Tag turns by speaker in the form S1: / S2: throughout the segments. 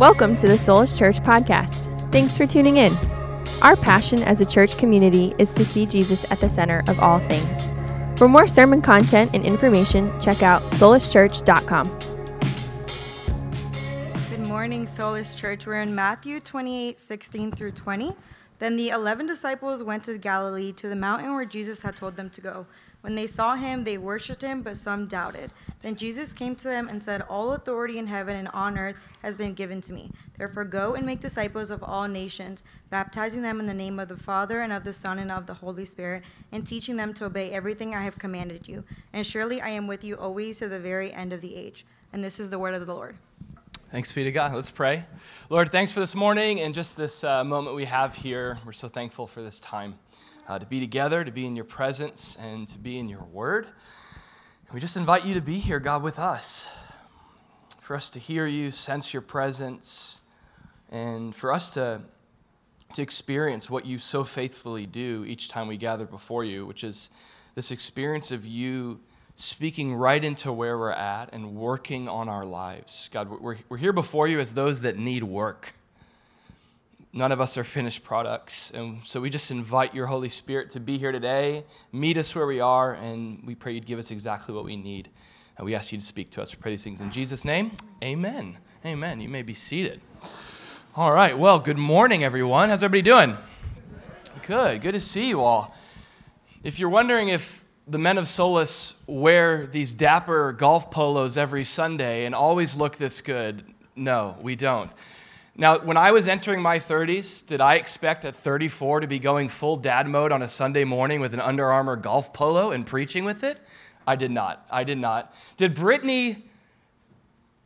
S1: Welcome to the Solus Church podcast. Thanks for tuning in. Our passion as a church community is to see Jesus at the center of all things. For more sermon content and information, check out soluschurch.com.
S2: Good morning, Solus Church. We're in Matthew 28 16 through 20. Then the eleven disciples went to Galilee to the mountain where Jesus had told them to go. When they saw him, they worshipped him, but some doubted. Then Jesus came to them and said, All authority in heaven and on earth has been given to me. Therefore, go and make disciples of all nations, baptizing them in the name of the Father, and of the Son, and of the Holy Spirit, and teaching them to obey everything I have commanded you. And surely I am with you always to the very end of the age. And this is the word of the Lord.
S3: Thanks be to God. Let's pray. Lord, thanks for this morning and just this uh, moment we have here. We're so thankful for this time uh, to be together, to be in your presence, and to be in your word. We just invite you to be here, God, with us, for us to hear you, sense your presence, and for us to, to experience what you so faithfully do each time we gather before you, which is this experience of you speaking right into where we're at and working on our lives. God, we're, we're here before you as those that need work. None of us are finished products. And so we just invite your Holy Spirit to be here today, meet us where we are, and we pray you'd give us exactly what we need. And we ask you to speak to us. We pray these things in Jesus' name. Amen. Amen. You may be seated. All right. Well, good morning, everyone. How's everybody doing? Good. Good to see you all. If you're wondering if the men of Solus wear these dapper golf polos every Sunday and always look this good, no, we don't. Now, when I was entering my 30s, did I expect at 34 to be going full dad mode on a Sunday morning with an Under Armour golf polo and preaching with it? I did not. I did not. Did Brittany,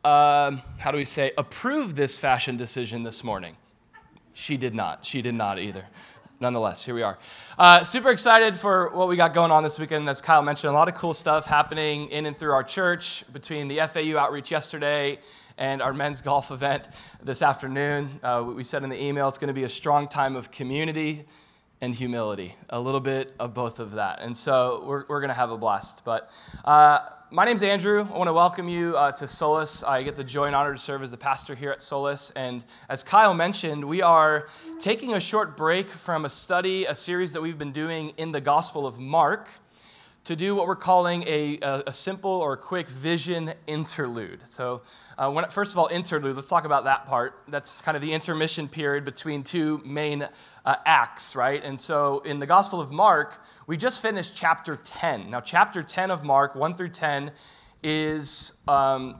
S3: uh, how do we say, approve this fashion decision this morning? She did not. She did not either. Nonetheless, here we are. Uh, super excited for what we got going on this weekend. As Kyle mentioned, a lot of cool stuff happening in and through our church between the FAU outreach yesterday and our men's golf event this afternoon. Uh, we said in the email it's going to be a strong time of community and humility, a little bit of both of that. And so we're, we're going to have a blast. But uh, my name's Andrew. I want to welcome you uh, to Solus. I get the joy and honor to serve as the pastor here at Solus. And as Kyle mentioned, we are taking a short break from a study, a series that we've been doing in the Gospel of Mark to do what we're calling a, a, a simple or quick vision interlude. So, uh, when, first of all, interlude, let's talk about that part. That's kind of the intermission period between two main uh, acts, right? And so, in the Gospel of Mark, we just finished chapter 10. Now, chapter 10 of Mark, 1 through 10, is um,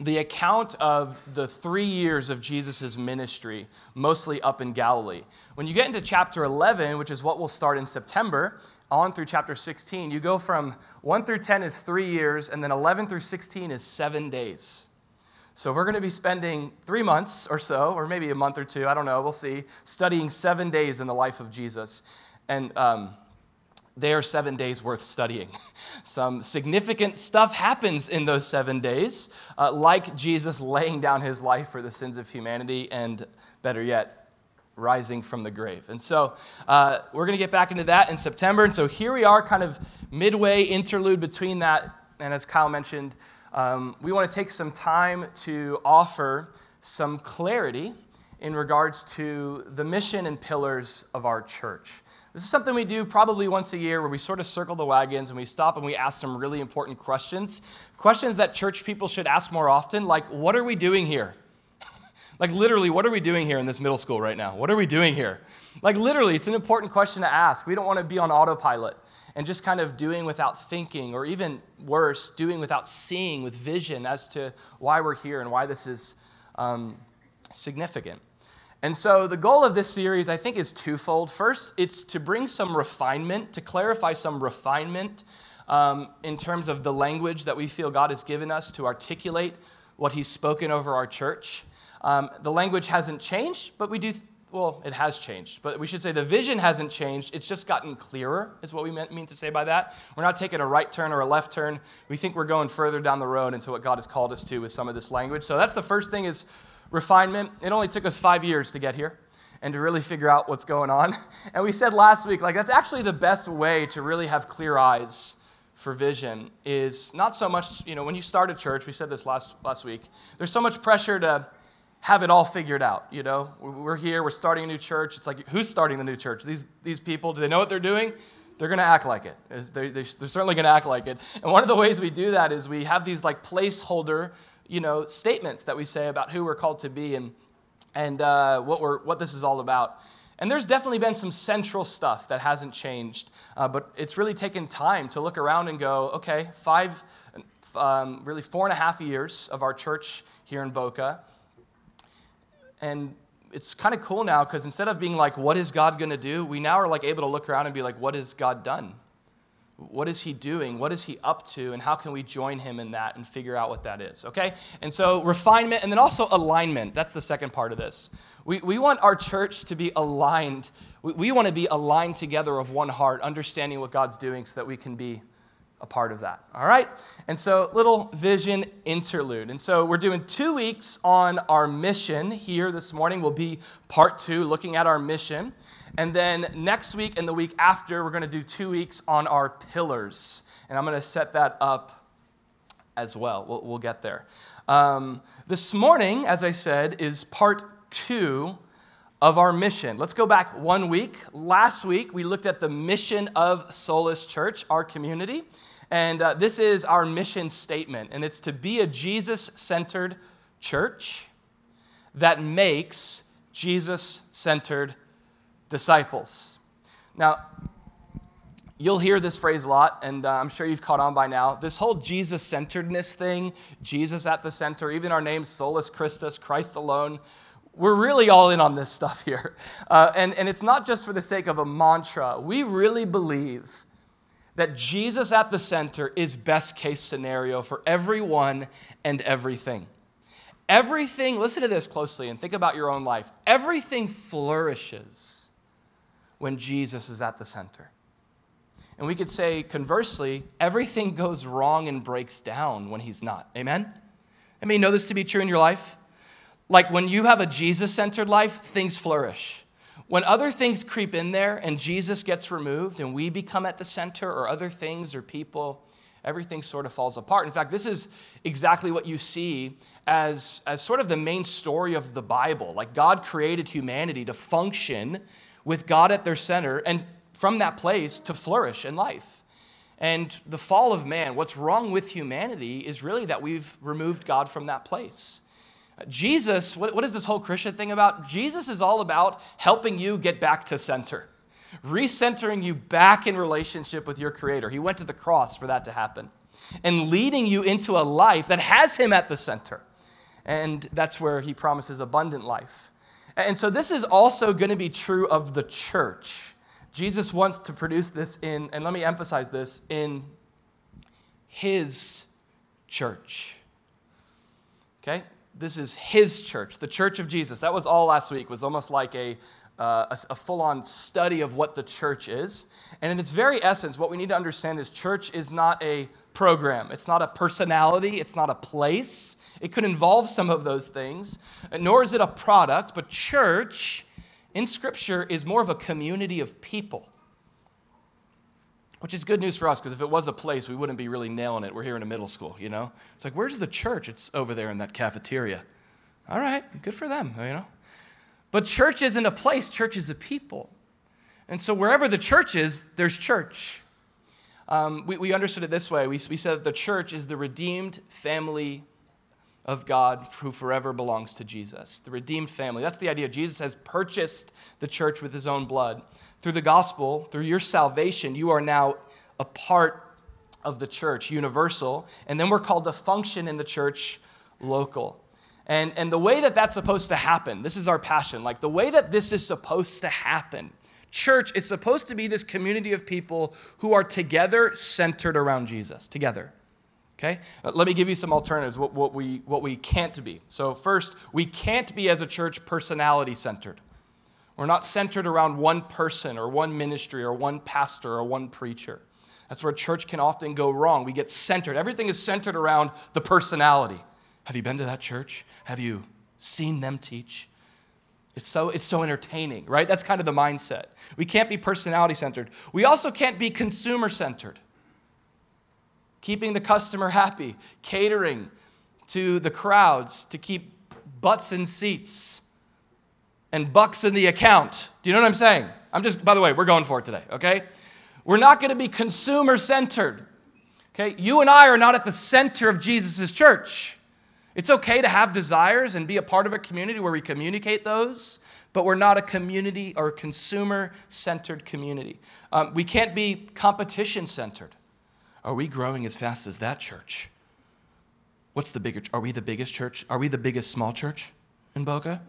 S3: the account of the three years of Jesus' ministry, mostly up in Galilee. When you get into chapter 11, which is what we'll start in September, on through chapter 16, you go from 1 through 10 is three years, and then 11 through 16 is seven days. So we're going to be spending three months or so, or maybe a month or two, I don't know, we'll see, studying seven days in the life of Jesus. And um, they are seven days worth studying. Some significant stuff happens in those seven days, uh, like Jesus laying down his life for the sins of humanity, and better yet, rising from the grave. And so uh, we're going to get back into that in September. And so here we are, kind of midway interlude between that. And as Kyle mentioned, um, we want to take some time to offer some clarity in regards to the mission and pillars of our church. This is something we do probably once a year where we sort of circle the wagons and we stop and we ask some really important questions. Questions that church people should ask more often, like, what are we doing here? Like, literally, what are we doing here in this middle school right now? What are we doing here? Like, literally, it's an important question to ask. We don't want to be on autopilot and just kind of doing without thinking, or even worse, doing without seeing with vision as to why we're here and why this is um, significant. And so, the goal of this series, I think, is twofold. First, it's to bring some refinement, to clarify some refinement um, in terms of the language that we feel God has given us to articulate what He's spoken over our church. Um, the language hasn't changed, but we do, well, it has changed. But we should say the vision hasn't changed. It's just gotten clearer, is what we mean to say by that. We're not taking a right turn or a left turn. We think we're going further down the road into what God has called us to with some of this language. So that's the first thing is refinement. It only took us five years to get here and to really figure out what's going on. And we said last week, like, that's actually the best way to really have clear eyes for vision is not so much, you know, when you start a church, we said this last, last week, there's so much pressure to have it all figured out. You know, we're here, we're starting a new church. It's like, who's starting the new church? These, these people, do they know what they're doing? They're going to act like it. They're, they're certainly going to act like it. And one of the ways we do that is we have these like placeholder, you know, statements that we say about who we're called to be and, and uh, what, we're, what this is all about. And there's definitely been some central stuff that hasn't changed, uh, but it's really taken time to look around and go, okay, five, um, really four and a half years of our church here in Boca. And it's kind of cool now because instead of being like, what is God going to do? We now are like able to look around and be like, what has God done? What is he doing? What is he up to? And how can we join him in that and figure out what that is? Okay? And so, refinement and then also alignment. That's the second part of this. We, we want our church to be aligned. We, we want to be aligned together of one heart, understanding what God's doing so that we can be a part of that. All right? And so, little vision interlude. And so, we're doing two weeks on our mission here this morning, will be part two, looking at our mission. And then next week and the week after, we're going to do two weeks on our pillars. And I'm going to set that up as well. We'll, we'll get there. Um, this morning, as I said, is part two of our mission. Let's go back one week. Last week, we looked at the mission of Solus Church, our community. And uh, this is our mission statement, and it's to be a Jesus centered church that makes Jesus centered disciples. Now, you'll hear this phrase a lot, and uh, I'm sure you've caught on by now. This whole Jesus centeredness thing, Jesus at the center, even our name, Solus Christus, Christ alone, we're really all in on this stuff here. Uh, and, and it's not just for the sake of a mantra. We really believe that Jesus at the center is best case scenario for everyone and everything. Everything, listen to this closely and think about your own life. Everything flourishes when Jesus is at the center. And we could say, conversely, everything goes wrong and breaks down when he's not. Amen? I mean, know this to be true in your life? Like when you have a Jesus centered life, things flourish. When other things creep in there and Jesus gets removed and we become at the center, or other things or people, everything sort of falls apart. In fact, this is exactly what you see as, as sort of the main story of the Bible. Like God created humanity to function with God at their center, and from that place to flourish in life. And the fall of man, what's wrong with humanity is really that we've removed God from that place. Jesus, what, what is this whole Christian thing about? Jesus is all about helping you get back to center, recentering you back in relationship with your Creator. He went to the cross for that to happen, and leading you into a life that has Him at the center. And that's where He promises abundant life. And so this is also going to be true of the church. Jesus wants to produce this in, and let me emphasize this, in his church. Okay? This is his church, the church of Jesus. That was all last week, was almost like a, uh, a, a full on study of what the church is. And in its very essence, what we need to understand is church is not a program, it's not a personality, it's not a place, it could involve some of those things, nor is it a product, but church in Scripture is more of a community of people. Which is good news for us because if it was a place, we wouldn't be really nailing it. We're here in a middle school, you know? It's like, where's the church? It's over there in that cafeteria. All right, good for them, you know? But church isn't a place, church is a people. And so wherever the church is, there's church. Um, we, we understood it this way we, we said that the church is the redeemed family of God who forever belongs to Jesus, the redeemed family. That's the idea. Jesus has purchased the church with his own blood. Through the gospel, through your salvation, you are now a part of the church, universal, and then we're called to function in the church local. And, and the way that that's supposed to happen, this is our passion, like the way that this is supposed to happen, church is supposed to be this community of people who are together centered around Jesus, together. Okay? Uh, let me give you some alternatives, what, what, we, what we can't be. So, first, we can't be as a church personality centered. We're not centered around one person or one ministry or one pastor or one preacher. That's where church can often go wrong. We get centered. Everything is centered around the personality. Have you been to that church? Have you seen them teach? It's so, it's so entertaining, right? That's kind of the mindset. We can't be personality centered. We also can't be consumer centered keeping the customer happy, catering to the crowds to keep butts in seats and bucks in the account. Do you know what I'm saying? I'm just, by the way, we're going for it today, okay? We're not going to be consumer centered. Okay? You and I are not at the center of Jesus' church. It's okay to have desires and be a part of a community where we communicate those, but we're not a community or consumer centered community. Um, we can't be competition centered. Are we growing as fast as that church? What's the bigger? Are we the biggest church? Are we the biggest small church in Boca?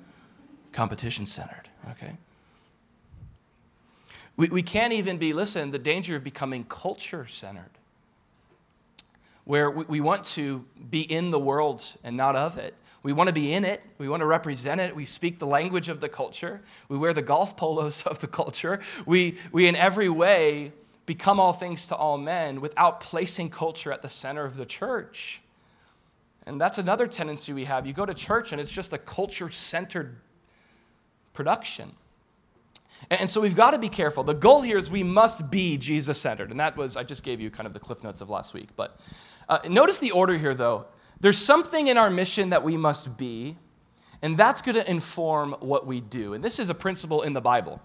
S3: Competition centered, okay? We, we can't even be, listen, the danger of becoming culture centered, where we, we want to be in the world and not of it. We want to be in it. We want to represent it. We speak the language of the culture. We wear the golf polos of the culture. We, we in every way, become all things to all men without placing culture at the center of the church. And that's another tendency we have. You go to church and it's just a culture centered production. And so we've got to be careful. The goal here is we must be Jesus centered. And that was, I just gave you kind of the cliff notes of last week. But uh, notice the order here, though. There's something in our mission that we must be, and that's going to inform what we do. And this is a principle in the Bible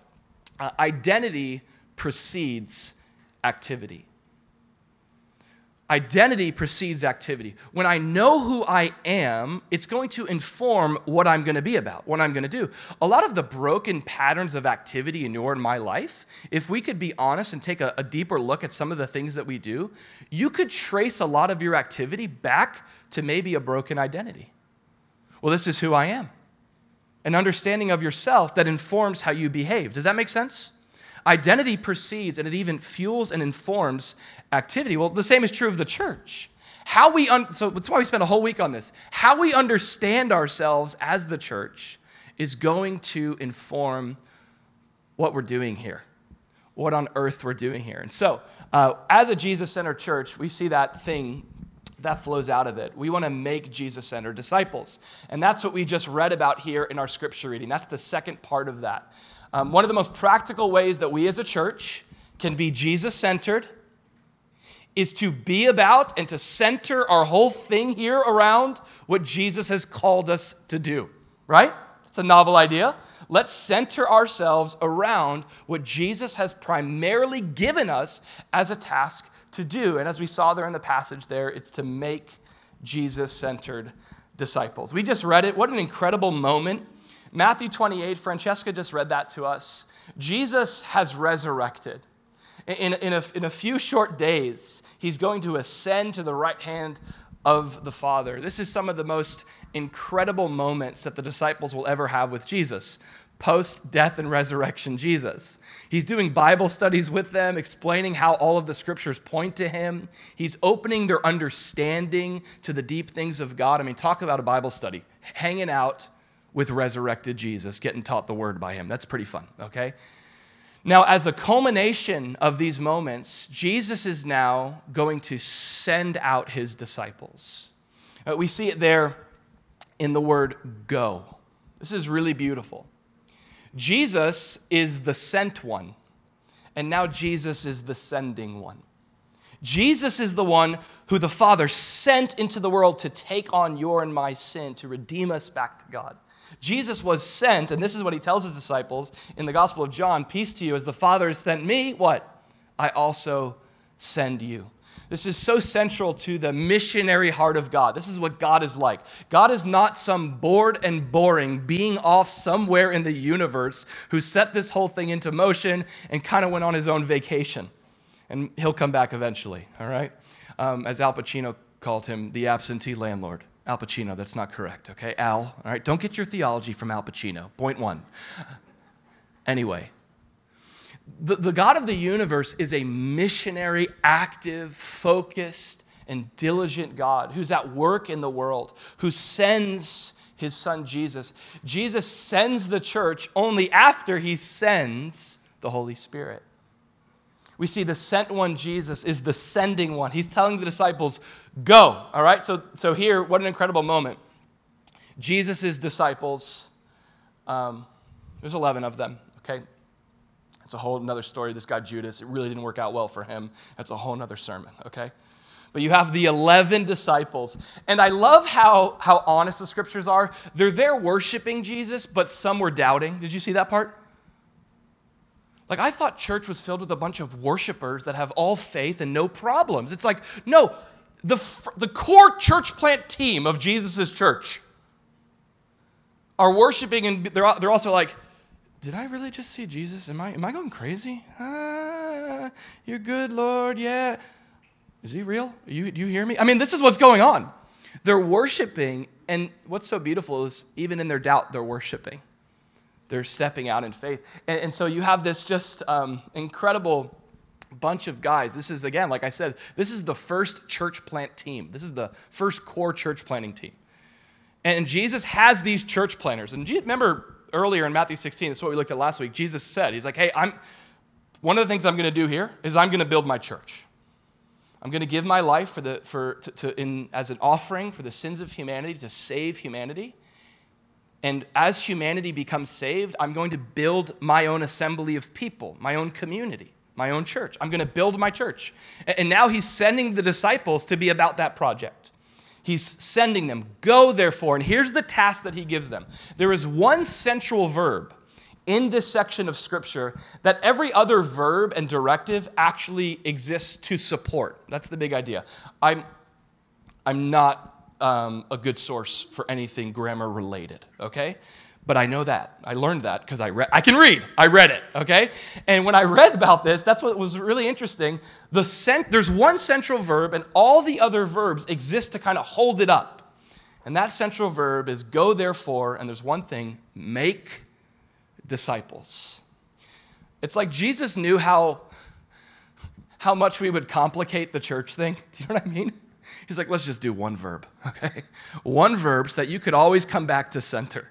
S3: uh, identity precedes activity. Identity precedes activity. When I know who I am, it's going to inform what I'm going to be about, what I'm going to do. A lot of the broken patterns of activity in your and my life, if we could be honest and take a, a deeper look at some of the things that we do, you could trace a lot of your activity back to maybe a broken identity. Well, this is who I am. An understanding of yourself that informs how you behave. Does that make sense? Identity precedes and it even fuels and informs activity. Well, the same is true of the church. How we un- so that's why we spent a whole week on this. How we understand ourselves as the church is going to inform what we're doing here, what on earth we're doing here. And so, uh, as a Jesus centered church, we see that thing that flows out of it. We want to make Jesus centered disciples. And that's what we just read about here in our scripture reading. That's the second part of that. Um, one of the most practical ways that we as a church can be Jesus centered is to be about and to center our whole thing here around what Jesus has called us to do, right? It's a novel idea. Let's center ourselves around what Jesus has primarily given us as a task to do. And as we saw there in the passage there, it's to make Jesus centered disciples. We just read it. What an incredible moment Matthew 28, Francesca just read that to us. Jesus has resurrected. In, in, a, in a few short days, he's going to ascend to the right hand of the Father. This is some of the most incredible moments that the disciples will ever have with Jesus post death and resurrection Jesus. He's doing Bible studies with them, explaining how all of the scriptures point to him. He's opening their understanding to the deep things of God. I mean, talk about a Bible study, hanging out with resurrected Jesus, getting taught the word by him. That's pretty fun, okay? Now, as a culmination of these moments, Jesus is now going to send out his disciples. Uh, we see it there in the word go. This is really beautiful. Jesus is the sent one, and now Jesus is the sending one. Jesus is the one who the Father sent into the world to take on your and my sin, to redeem us back to God. Jesus was sent, and this is what he tells his disciples in the Gospel of John Peace to you, as the Father has sent me, what? I also send you. This is so central to the missionary heart of God. This is what God is like. God is not some bored and boring being off somewhere in the universe who set this whole thing into motion and kind of went on his own vacation. And he'll come back eventually, all right? Um, as Al Pacino called him, the absentee landlord. Al Pacino, that's not correct, okay? Al, all right? Don't get your theology from Al Pacino. Point one. Anyway, the, the God of the universe is a missionary, active, focused, and diligent God who's at work in the world, who sends his son Jesus. Jesus sends the church only after he sends the Holy Spirit. We see the sent one, Jesus, is the sending one. He's telling the disciples, Go. All right? So, so here, what an incredible moment. Jesus' disciples, um, there's 11 of them, okay? It's a whole another story. This guy Judas, it really didn't work out well for him. That's a whole other sermon, okay? But you have the 11 disciples. And I love how, how honest the scriptures are. They're there worshiping Jesus, but some were doubting. Did you see that part? Like, I thought church was filled with a bunch of worshipers that have all faith and no problems. It's like, no, the, the core church plant team of Jesus' church are worshiping, and they're, they're also like, did I really just see Jesus? Am I, am I going crazy? Ah, you're good, Lord, yeah. Is he real? You, do you hear me? I mean, this is what's going on. They're worshiping, and what's so beautiful is even in their doubt, they're worshiping. They're stepping out in faith. And, and so you have this just um, incredible bunch of guys. This is, again, like I said, this is the first church plant team. This is the first core church planting team. And Jesus has these church planters. And remember earlier in Matthew 16, that's what we looked at last week. Jesus said, He's like, hey, I'm one of the things I'm going to do here is I'm going to build my church. I'm going to give my life for the, for, to, to, in, as an offering for the sins of humanity to save humanity. And as humanity becomes saved, I'm going to build my own assembly of people, my own community, my own church. I'm going to build my church. And now he's sending the disciples to be about that project. He's sending them, go therefore. And here's the task that he gives them there is one central verb in this section of Scripture that every other verb and directive actually exists to support. That's the big idea. I'm, I'm not um, a good source for anything grammar related, okay? But I know that. I learned that because I read. I can read. I read it, okay? And when I read about this, that's what was really interesting. The cent- there's one central verb, and all the other verbs exist to kind of hold it up. And that central verb is go therefore, and there's one thing make disciples. It's like Jesus knew how, how much we would complicate the church thing. Do you know what I mean? He's like, let's just do one verb, okay? One verb so that you could always come back to center.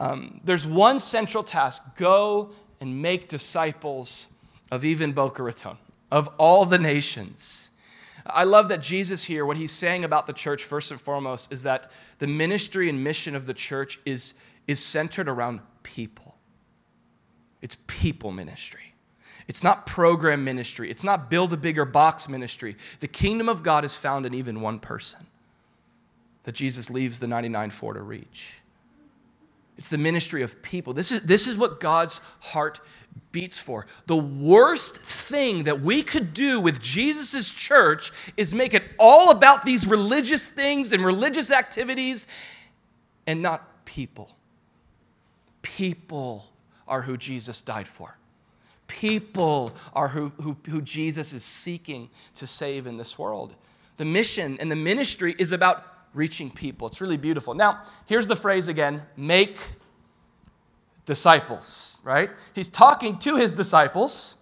S3: Um, there's one central task go and make disciples of even Boca Raton, of all the nations. I love that Jesus here, what he's saying about the church, first and foremost, is that the ministry and mission of the church is, is centered around people. It's people ministry. It's not program ministry. It's not build a bigger box ministry. The kingdom of God is found in even one person that Jesus leaves the 99 for to reach. It's the ministry of people. This is, this is what God's heart beats for. The worst thing that we could do with Jesus' church is make it all about these religious things and religious activities and not people. People are who Jesus died for. People are who, who, who Jesus is seeking to save in this world. The mission and the ministry is about reaching people. It's really beautiful. Now, here's the phrase again make disciples, right? He's talking to his disciples.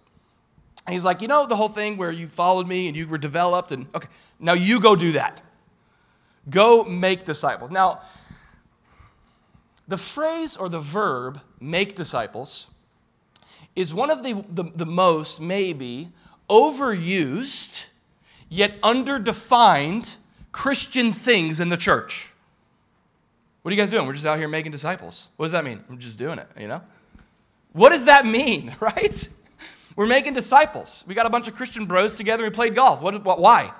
S3: And he's like, you know, the whole thing where you followed me and you were developed, and okay, now you go do that. Go make disciples. Now, the phrase or the verb, make disciples, is one of the, the, the most, maybe, overused, yet underdefined Christian things in the church. What are you guys doing? We're just out here making disciples. What does that mean? I'm just doing it, you know? What does that mean, right? We're making disciples. We got a bunch of Christian bros together. We played golf. What, what, why?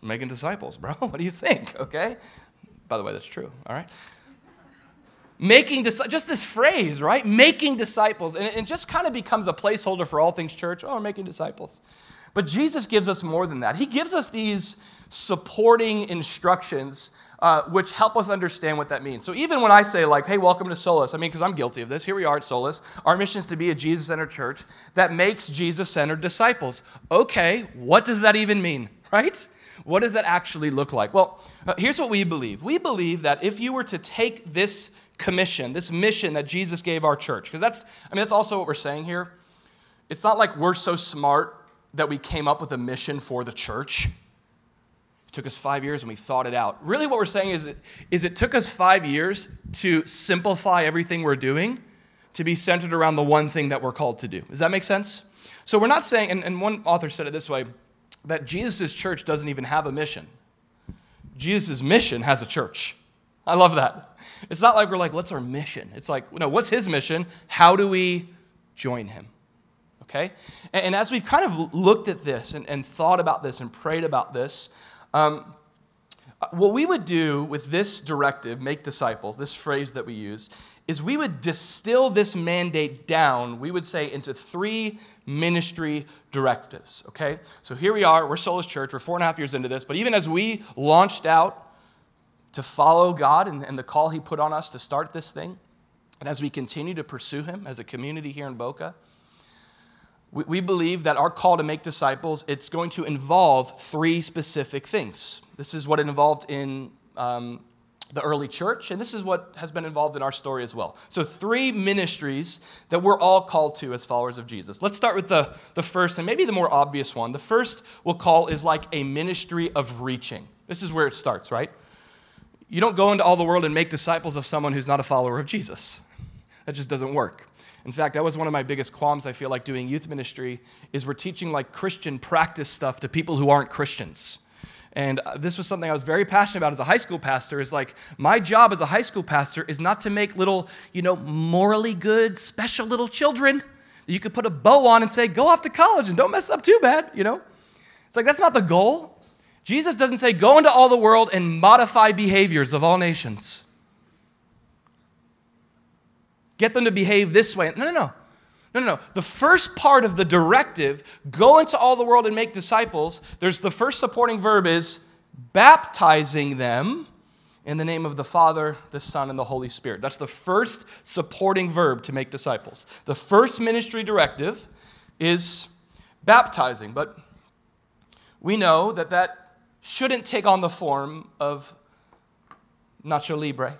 S3: Making disciples, bro. What do you think? Okay? By the way, that's true, all right? making just this phrase right making disciples and it just kind of becomes a placeholder for all things church oh we're making disciples but jesus gives us more than that he gives us these supporting instructions uh, which help us understand what that means so even when i say like hey welcome to Solus," i mean because i'm guilty of this here we are at Solus. our mission is to be a jesus-centered church that makes jesus-centered disciples okay what does that even mean right what does that actually look like well uh, here's what we believe we believe that if you were to take this commission, this mission that Jesus gave our church. Because that's, I mean, that's also what we're saying here. It's not like we're so smart that we came up with a mission for the church. Took us five years and we thought it out. Really, what we're saying is it, is it took us five years to simplify everything we're doing to be centered around the one thing that we're called to do. Does that make sense? So we're not saying, and, and one author said it this way, that Jesus' church doesn't even have a mission. Jesus' mission has a church. I love that. It's not like we're like, what's our mission? It's like, no, what's his mission? How do we join him? Okay? And, and as we've kind of looked at this and, and thought about this and prayed about this, Um, what we would do with this directive, make disciples, this phrase that we use, is we would distill this mandate down, we would say, into three ministry directives, okay? So here we are, we're Solus Church, we're four and a half years into this, but even as we launched out to follow God and, and the call He put on us to start this thing, and as we continue to pursue Him as a community here in Boca, we, we believe that our call to make disciples, it's going to involve three specific things. This is what it involved in um, the early church, and this is what has been involved in our story as well. So, three ministries that we're all called to as followers of Jesus. Let's start with the, the first and maybe the more obvious one. The first we'll call is like a ministry of reaching. This is where it starts, right? You don't go into all the world and make disciples of someone who's not a follower of Jesus. That just doesn't work. In fact, that was one of my biggest qualms I feel like doing youth ministry is we're teaching like Christian practice stuff to people who aren't Christians. And uh, this was something I was very passionate about as a high school pastor is like my job as a high school pastor is not to make little, you know, morally good, special little children that you could put a bow on and say, "Go off to college and don't mess up too bad," you know? It's like that's not the goal. Jesus doesn't say go into all the world and modify behaviors of all nations. Get them to behave this way. No, no, no. No, no, no. The first part of the directive, go into all the world and make disciples, there's the first supporting verb is baptizing them in the name of the Father, the Son, and the Holy Spirit. That's the first supporting verb to make disciples. The first ministry directive is baptizing, but we know that that shouldn't take on the form of Nacho Libre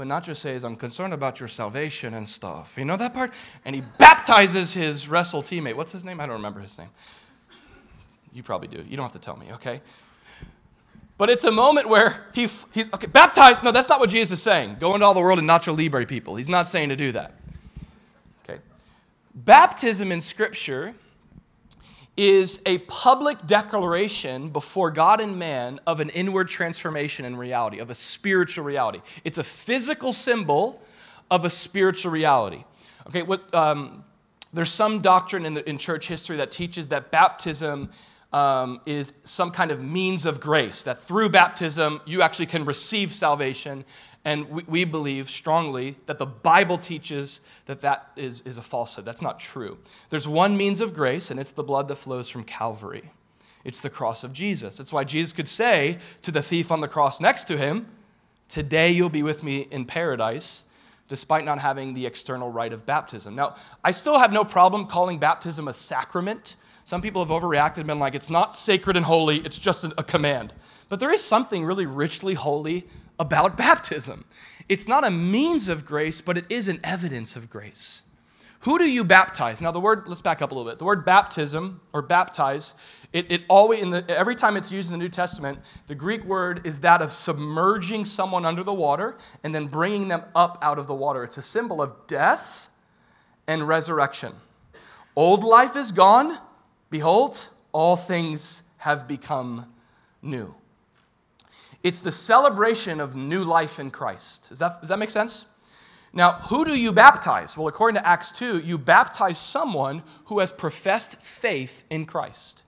S3: when Nacho says, I'm concerned about your salvation and stuff. You know that part? And he baptizes his wrestle teammate. What's his name? I don't remember his name. You probably do. You don't have to tell me, okay? But it's a moment where he, he's, okay, baptized. No, that's not what Jesus is saying. Go into all the world and Nacho Libre people. He's not saying to do that. Okay? Baptism in Scripture is a public declaration before God and man of an inward transformation in reality, of a spiritual reality. It's a physical symbol of a spiritual reality. Okay, what, um, there's some doctrine in, the, in church history that teaches that baptism um, is some kind of means of grace, that through baptism you actually can receive salvation and we, we, believe strongly that the Bible teaches that that is, is a falsehood. That's not true. There's one means of grace, and it's the blood that flows from Calvary. It's the cross of Jesus. That's why Jesus could say to the thief on the cross next to him, Today you'll be with me in paradise, despite not having the external rite of baptism. Now, I still have no problem calling baptism a sacrament. Some people have overreacted and been like, it's not sacred and holy, it's just a command. But there is something really richly holy about baptism. It's not a means of grace, but it is an evidence of grace. Who do you baptize? Now, the word, let's back up a little bit. The word baptism or baptize, it, it always, in the, every time it's used in the New Testament, the Greek word is that of submerging someone under the water and then bringing them up out of the water. It's a symbol of death and resurrection. Old life is gone. Behold, all things have become new. It's the celebration of new life in Christ. Does that, does that make sense? Now, who do you baptize? Well, according to Acts 2, you baptize someone who has professed faith in Christ.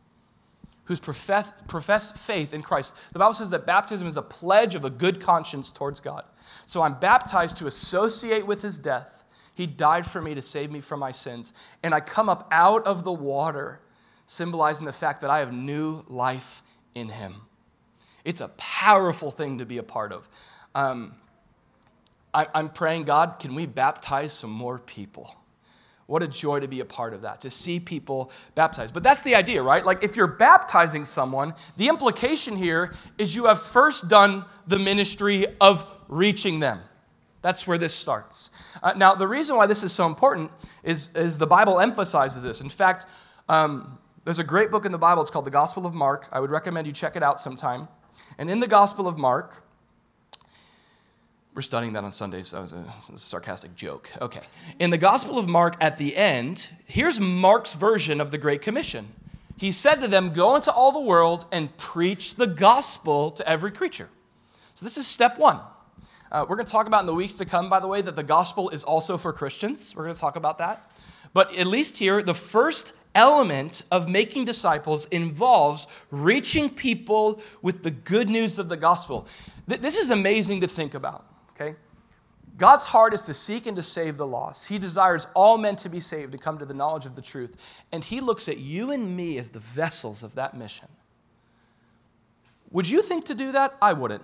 S3: Who's professed, professed faith in Christ. The Bible says that baptism is a pledge of a good conscience towards God. So I'm baptized to associate with his death. He died for me to save me from my sins. And I come up out of the water, symbolizing the fact that I have new life in him. It's a powerful thing to be a part of. Um, I, I'm praying, God, can we baptize some more people? What a joy to be a part of that, to see people baptized. But that's the idea, right? Like if you're baptizing someone, the implication here is you have first done the ministry of reaching them. That's where this starts. Uh, now, the reason why this is so important is, is the Bible emphasizes this. In fact, um, there's a great book in the Bible. It's called the Gospel of Mark. I would recommend you check it out sometime. And in the Gospel of Mark, we're studying that on Sundays. That was a, a, sarcastic joke. Okay. In the Gospel of Mark, at the end, here's Mark's version of the Great Commission. He said to them, Go into all the world and preach the gospel to every creature. So, this is step one. Uh, we're going to talk about in the weeks to come, by the way, that the gospel is also for Christians. We're going to talk about that. But at least here, the first element of making disciples involves reaching people with the good news of the gospel. This is amazing to think about, okay? God's heart is to seek and to save the lost. He desires all men to be saved and come to the knowledge of the truth. And He looks at you and me as the vessels of that mission. Would you think to do that? I wouldn't.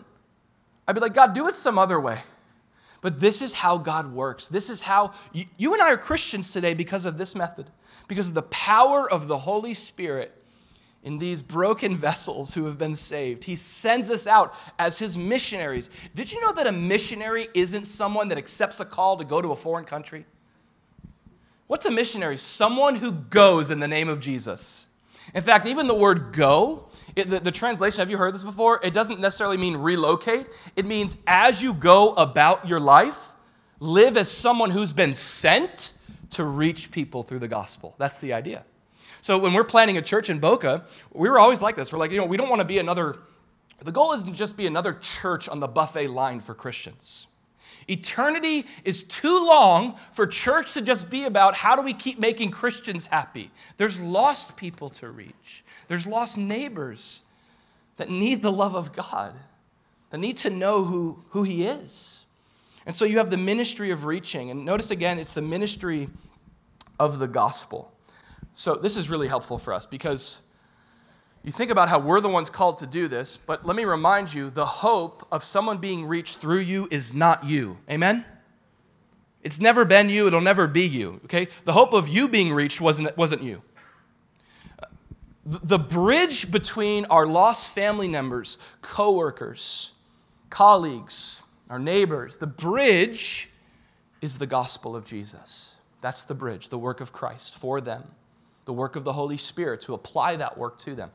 S3: I'd be like, God, do it some other way. But this is how God works. This is how you, you, and I are Christians today because of this method, because of the power of the Holy Spirit in these broken vessels who have been saved. He sends us out as his missionaries. Did you know that a missionary isn't someone that accepts a call to go to a foreign country? What's a missionary? Someone who goes in the name of Jesus. In fact, even the word go, it, the, the, translation, have you heard this before? It doesn't necessarily mean relocate. It means as you go about your life, live as someone who's been sent to reach people through the gospel. That's the idea. So when we're planning a church in Boca, we were always like this. We're like, you know, we don't want to be another, the goal isn't just be another church on the buffet line for Christians. Eternity is too long for church to just be about how do we keep making Christians happy. There's lost people to reach, there's lost neighbors that need the love of God, that need to know who, who He is. And so you have the ministry of reaching. And notice again, it's the ministry of the gospel. So this is really helpful for us because you think about how we're the ones called to do this, but let me remind you the hope of someone being reached through you is not you. Amen? It's never been you, it'll never be you. Okay? The hope of you being reached wasn't, wasn't you. The bridge between our lost family members, coworkers, colleagues, our neighbors, the bridge is the gospel of Jesus. That's the bridge, the work of Christ for them the work of the Holy Spirit to apply that work to them.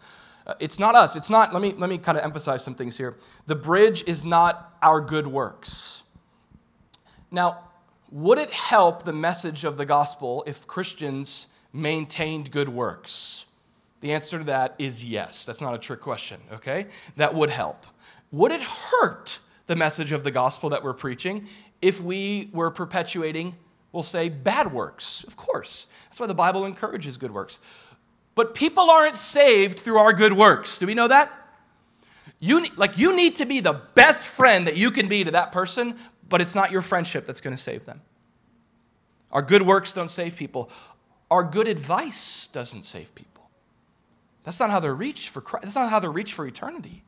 S3: Uh, it's not us. It's not, let me, let me kind of emphasize some things here. The bridge is not our good works. Now, would it help the message of the gospel if Christians maintained good works? The answer to that is yes. That's not a trick question, okay? That would help. Would it hurt the message of the gospel that we're preaching if we were perpetuating we'll say bad works. Of course. That's why the Bible encourages good works. But people aren't saved through our good works. Do we know that? You, like, you need to be the best friend that you can be to that person, but it's not your friendship that's going to save them. Our good works don't save people. Our good advice doesn't save people. That's not how they're reached for Christ. That's not how they're reached for eternity.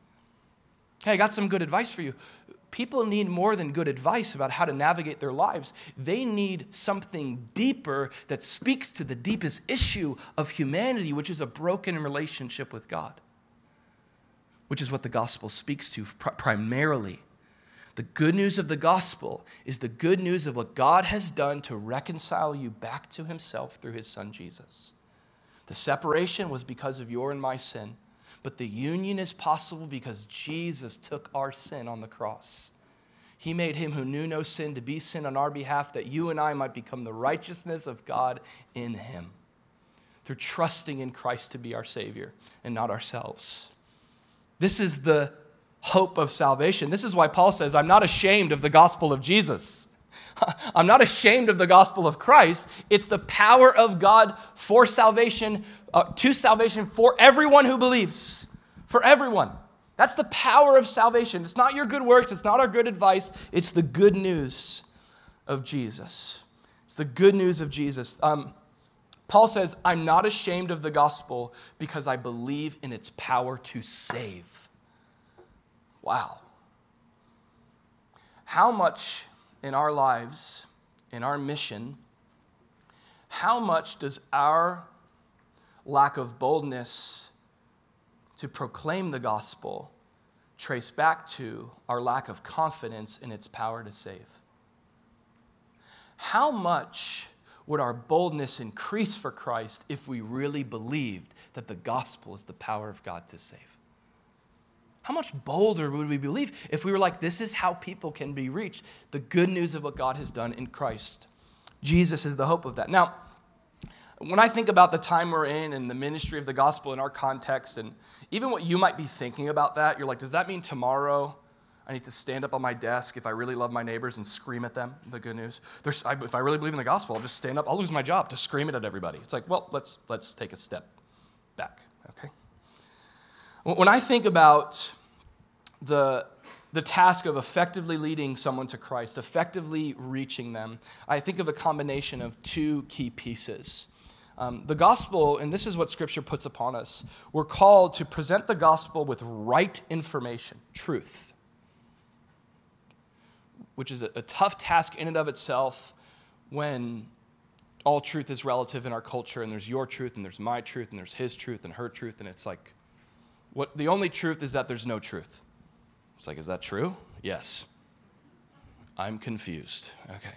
S3: Hey, I got some good advice for you people need more than good advice about how to navigate their lives. They need something deeper that speaks to the deepest issue of humanity, which is a broken relationship with God, which is what the gospel speaks to primarily. The good news of the gospel is the good news of what God has done to reconcile you back to himself through his son Jesus. The separation was because of your and my sin. But the union is possible because Jesus took our sin on the cross. He made him who knew no sin to be sin on our behalf that you and I might become the righteousness of God in him through trusting in Christ to be our Savior and not ourselves. This is the hope of salvation. This is why Paul says, I'm not ashamed of the gospel of Jesus. I'm not ashamed of the gospel of Christ. It's the power of God for salvation, uh, to salvation for everyone who believes. For everyone. That's the power of salvation. It's not your good works, it's not our good advice, it's the good news of Jesus. It's the good news of Jesus. Um, Paul says, I'm not ashamed of the gospel because I believe in its power to save. Wow. How much in our lives, in our mission, how much does our lack of boldness to proclaim the gospel trace back to our lack of confidence in its power to save? How much would our boldness increase for Christ if we really believed that the gospel is the power of God to save? How much bolder would we believe if we were like, this is how people can be reached? The good news of what God has done in Christ. Jesus is the hope of that. Now, when I think about the time we're in and the ministry of the gospel in our context, and even what you might be thinking about that, you're like, does that mean tomorrow I need to stand up on my desk if I really love my neighbors and scream at them the good news. There's, I, if I really believe in the gospel, I'll just stand up. I'll lose my job to scream it at everybody. It's like, well, let's, let's take a step back, okay? When I think about the, the task of effectively leading someone to Christ, effectively reaching them, I think of a combination of two key pieces. Um, the gospel, and this is what scripture puts upon us, we're called to present the gospel with right information, truth which is a, a tough task in and of itself when all truth is relative in our culture and there's your truth and there's my truth and there's his truth and her truth and it's like what the only truth is that there's no truth. It's like is that true? Yes. I'm confused. Okay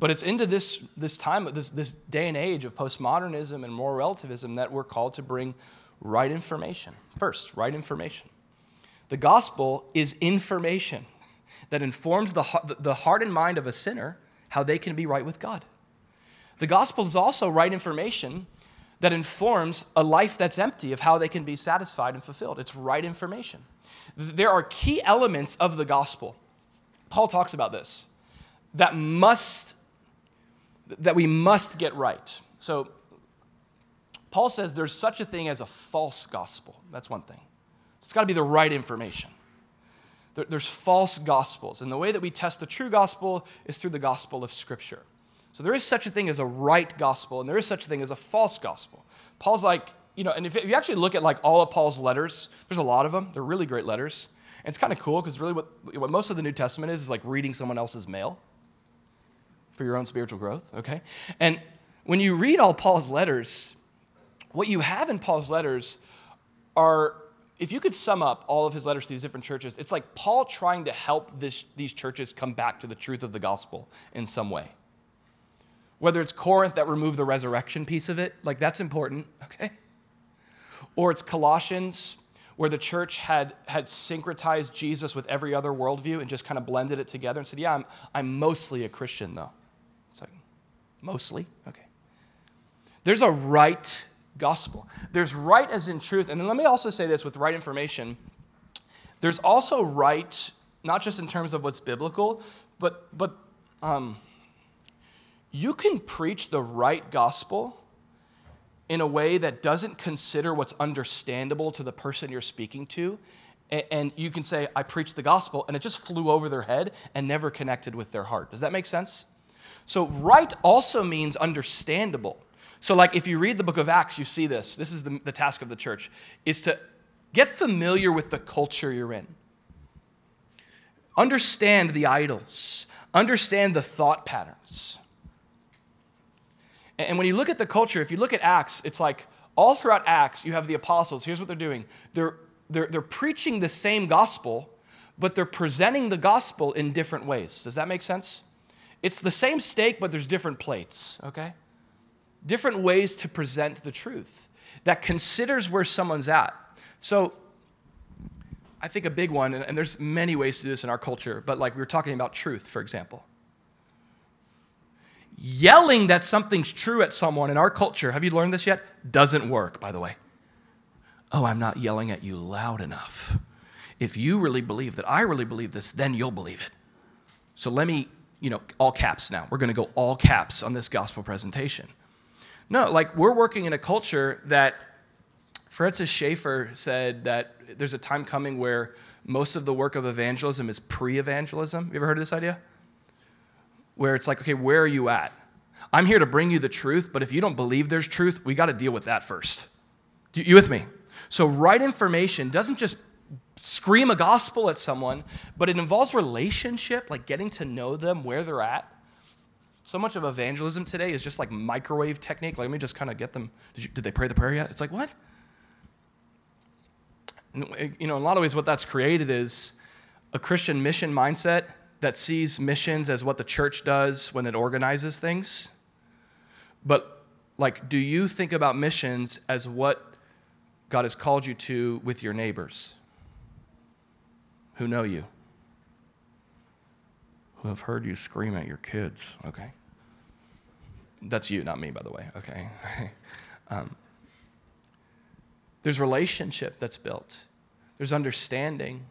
S3: but it's into this, this time this, this day and age of postmodernism and moral relativism that we're called to bring right information first right information the gospel is information that informs the, the heart and mind of a sinner how they can be right with God. The gospel is also right information that informs a life that's empty of how they can be satisfied and fulfilled. It's right information. There are key elements of the gospel. Paul talks about this that must that we must get right. So Paul says there's such a thing as a false gospel. That's one thing. It's got to be the right information there's false gospels. And the way that we test the true gospel is through the gospel of Scripture. So there is such a thing as a right gospel, and there is such a thing as a false gospel. Paul's like, you know, and if you actually look at like all of Paul's letters, there's a lot of them. They're really great letters. And it's kind of cool because really what, what most of the New Testament is is like reading someone else's mail for your own spiritual growth, okay? And when you read all Paul's letters, what you have in Paul's letters are if you could sum up all of his letters to these different churches, it's like Paul trying to help this, these churches come back to the truth of the gospel in some way. Whether it's Corinth that removed the resurrection piece of it, like that's important, okay? Or it's Colossians where the church had, had syncretized Jesus with every other worldview and just kind of blended it together and said, Yeah, I'm, I'm mostly a Christian though. Mostly? Okay. There's a right gospel. There's right as in truth. And then let me also say this with right information. There's also right, not just in terms of what's biblical, but, but um, you can preach the right gospel in a way that doesn't consider what's understandable to the person you're speaking to. And you can say, I preached the gospel, and it just flew over their head and never connected with their heart. Does that make sense? So, right also means understandable. So, like, if you read the book of Acts, you see this. This is the, the task of the church, is to get familiar with the culture you're in. Understand the idols. Understand the thought patterns. And when you look at the culture, if you look at Acts, it's like all throughout Acts, you have the apostles. Here's what they're doing they're, they're, they're preaching the same gospel, but they're presenting the gospel in different ways. Does that make sense? It's the same steak, but there's different plates, okay? different ways to present the truth that considers where someone's at. So, I think a big one, and there's many ways to do this in our culture, but like we were talking about truth, for example. Yelling that something's true at someone in our culture, have you learned this yet? Doesn't work, by the way. Oh, I'm not yelling at you loud enough. If you really believe that I really believe this, then you'll believe it. So let me, you know, all caps now. We're going to go all caps on this gospel presentation. No, like we're working in a culture that Francis Schaeffer said that there's a time coming where most of the work of evangelism is pre evangelism. You ever heard of this idea? Where it's like, okay, where are you at? I'm here to bring you the truth, but if you don't believe there's truth, we got to deal with that first. You with me? So, right information doesn't just scream a gospel at someone, but it involves relationship, like getting to know them where they're at. So much of evangelism today is just like microwave technique. Like, let me just kind of get them. Did, you, did they pray the prayer yet? It's like, what? Eh, you know, in a lot of ways, what that's created is a Christian mission mindset that sees missions as what the church does when it organizes things. But, like, do you think about missions as what God has called you to with your neighbors who know you? Who have heard you scream at your kids, okay? That's you, not me, by the way. Okay. um, there's relationship that's built, there's understanding.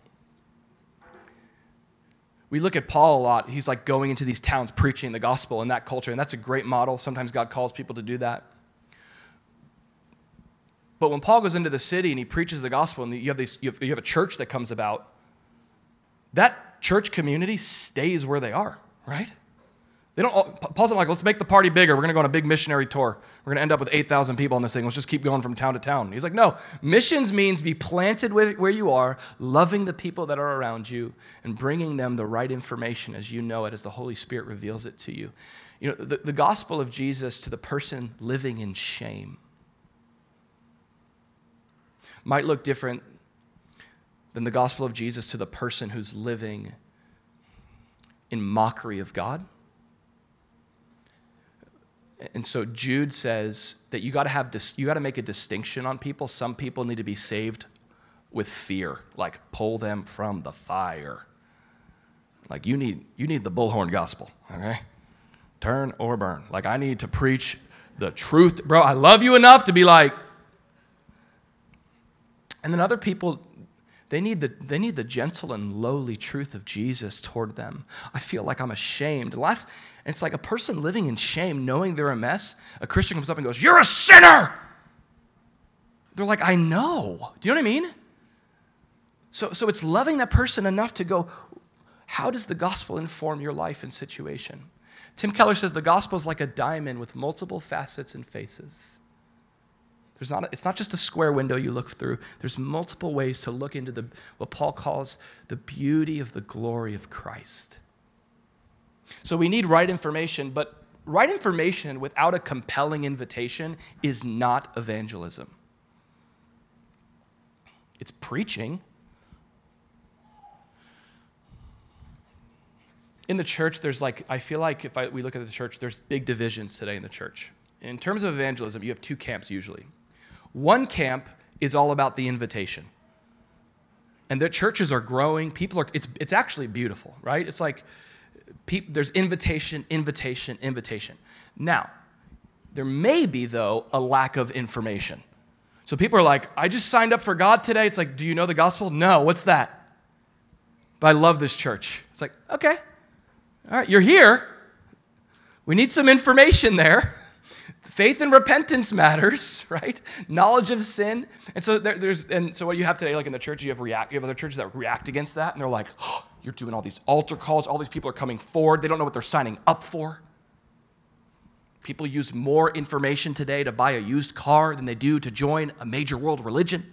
S3: we look at Paul a lot. He's like going into these towns preaching the gospel in that culture, and that's a great model. Sometimes God calls people to do that. But when Paul goes into the city and he preaches the gospel, and you have, these, you have, you have a church that comes about, that church community stays where they are, right? They don't, oh, Paul's not like, let's make the party bigger. We're going to go on a big missionary tour. We're going to end up with 8,000 people on this thing. Let's just keep going from town to town. He's like, no, missions means be planted where you are, loving the people that are around you, and bringing them the right information as you know it, as the Holy Spirit reveals it to you. You know, the, the gospel of Jesus to the person living in shame might look different than the gospel of Jesus to the person who's living in mockery of God and so Jude says that you got to have this, you got to make a distinction on people. Some people need to be saved with fear, like pull them from the fire. Like you need you need the bullhorn gospel, okay? Turn or burn. Like I need to preach the truth, bro. I love you enough to be like and then other people they need, the, they need the gentle and lowly truth of Jesus toward them. I feel like I'm ashamed. Last, it's like a person living in shame, knowing they're a mess. A Christian comes up and goes, You're a sinner. They're like, I know. Do you know what I mean? So, so it's loving that person enough to go, How does the gospel inform your life and situation? Tim Keller says the gospel is like a diamond with multiple facets and faces. There's not it's not just a square window you look through. There's multiple ways to look into the, what Paul calls the beauty of the glory of Christ. So we need right information, but right information without a compelling invitation is not evangelism. It's preaching. In the church, there's like, I feel like if I, we look at the church, there's big divisions today in the church. In terms of evangelism, you have two camps usually. One camp is all about the invitation. And the churches are growing. People are, it's, it's actually beautiful, right? It's like, there's invitation, invitation, invitation. Now, there may be, though, a lack of information. So people are like, I just signed up for God today. It's like, do you know the gospel? No, what's that? But I love this church. It's like, okay, all right, you're here. We need some information there. Faith and repentance matters, right? Knowledge of sin. And so there, there's, and so what you have today, like in the church, you have react, you have other churches that react against that, and they're like, oh, you're doing all these altar calls. All these people are coming forward. They don't know what they're signing up for. People use more information today to buy a used car than they do to join a major world religion.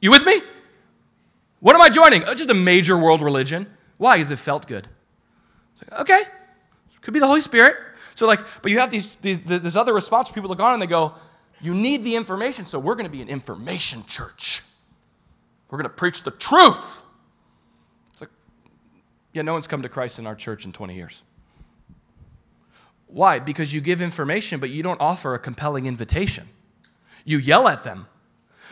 S3: You with me? What am I joining? Oh, just a major world religion. Why? Because it felt good. Like, okay, could be the Holy Spirit. So, like, but you have these, these this other response. People look on and they go, "You need the information, so we're going to be an information church." We're going to preach the truth. It's like, yeah, no one's come to Christ in our church in 20 years. Why? Because you give information, but you don't offer a compelling invitation. You yell at them.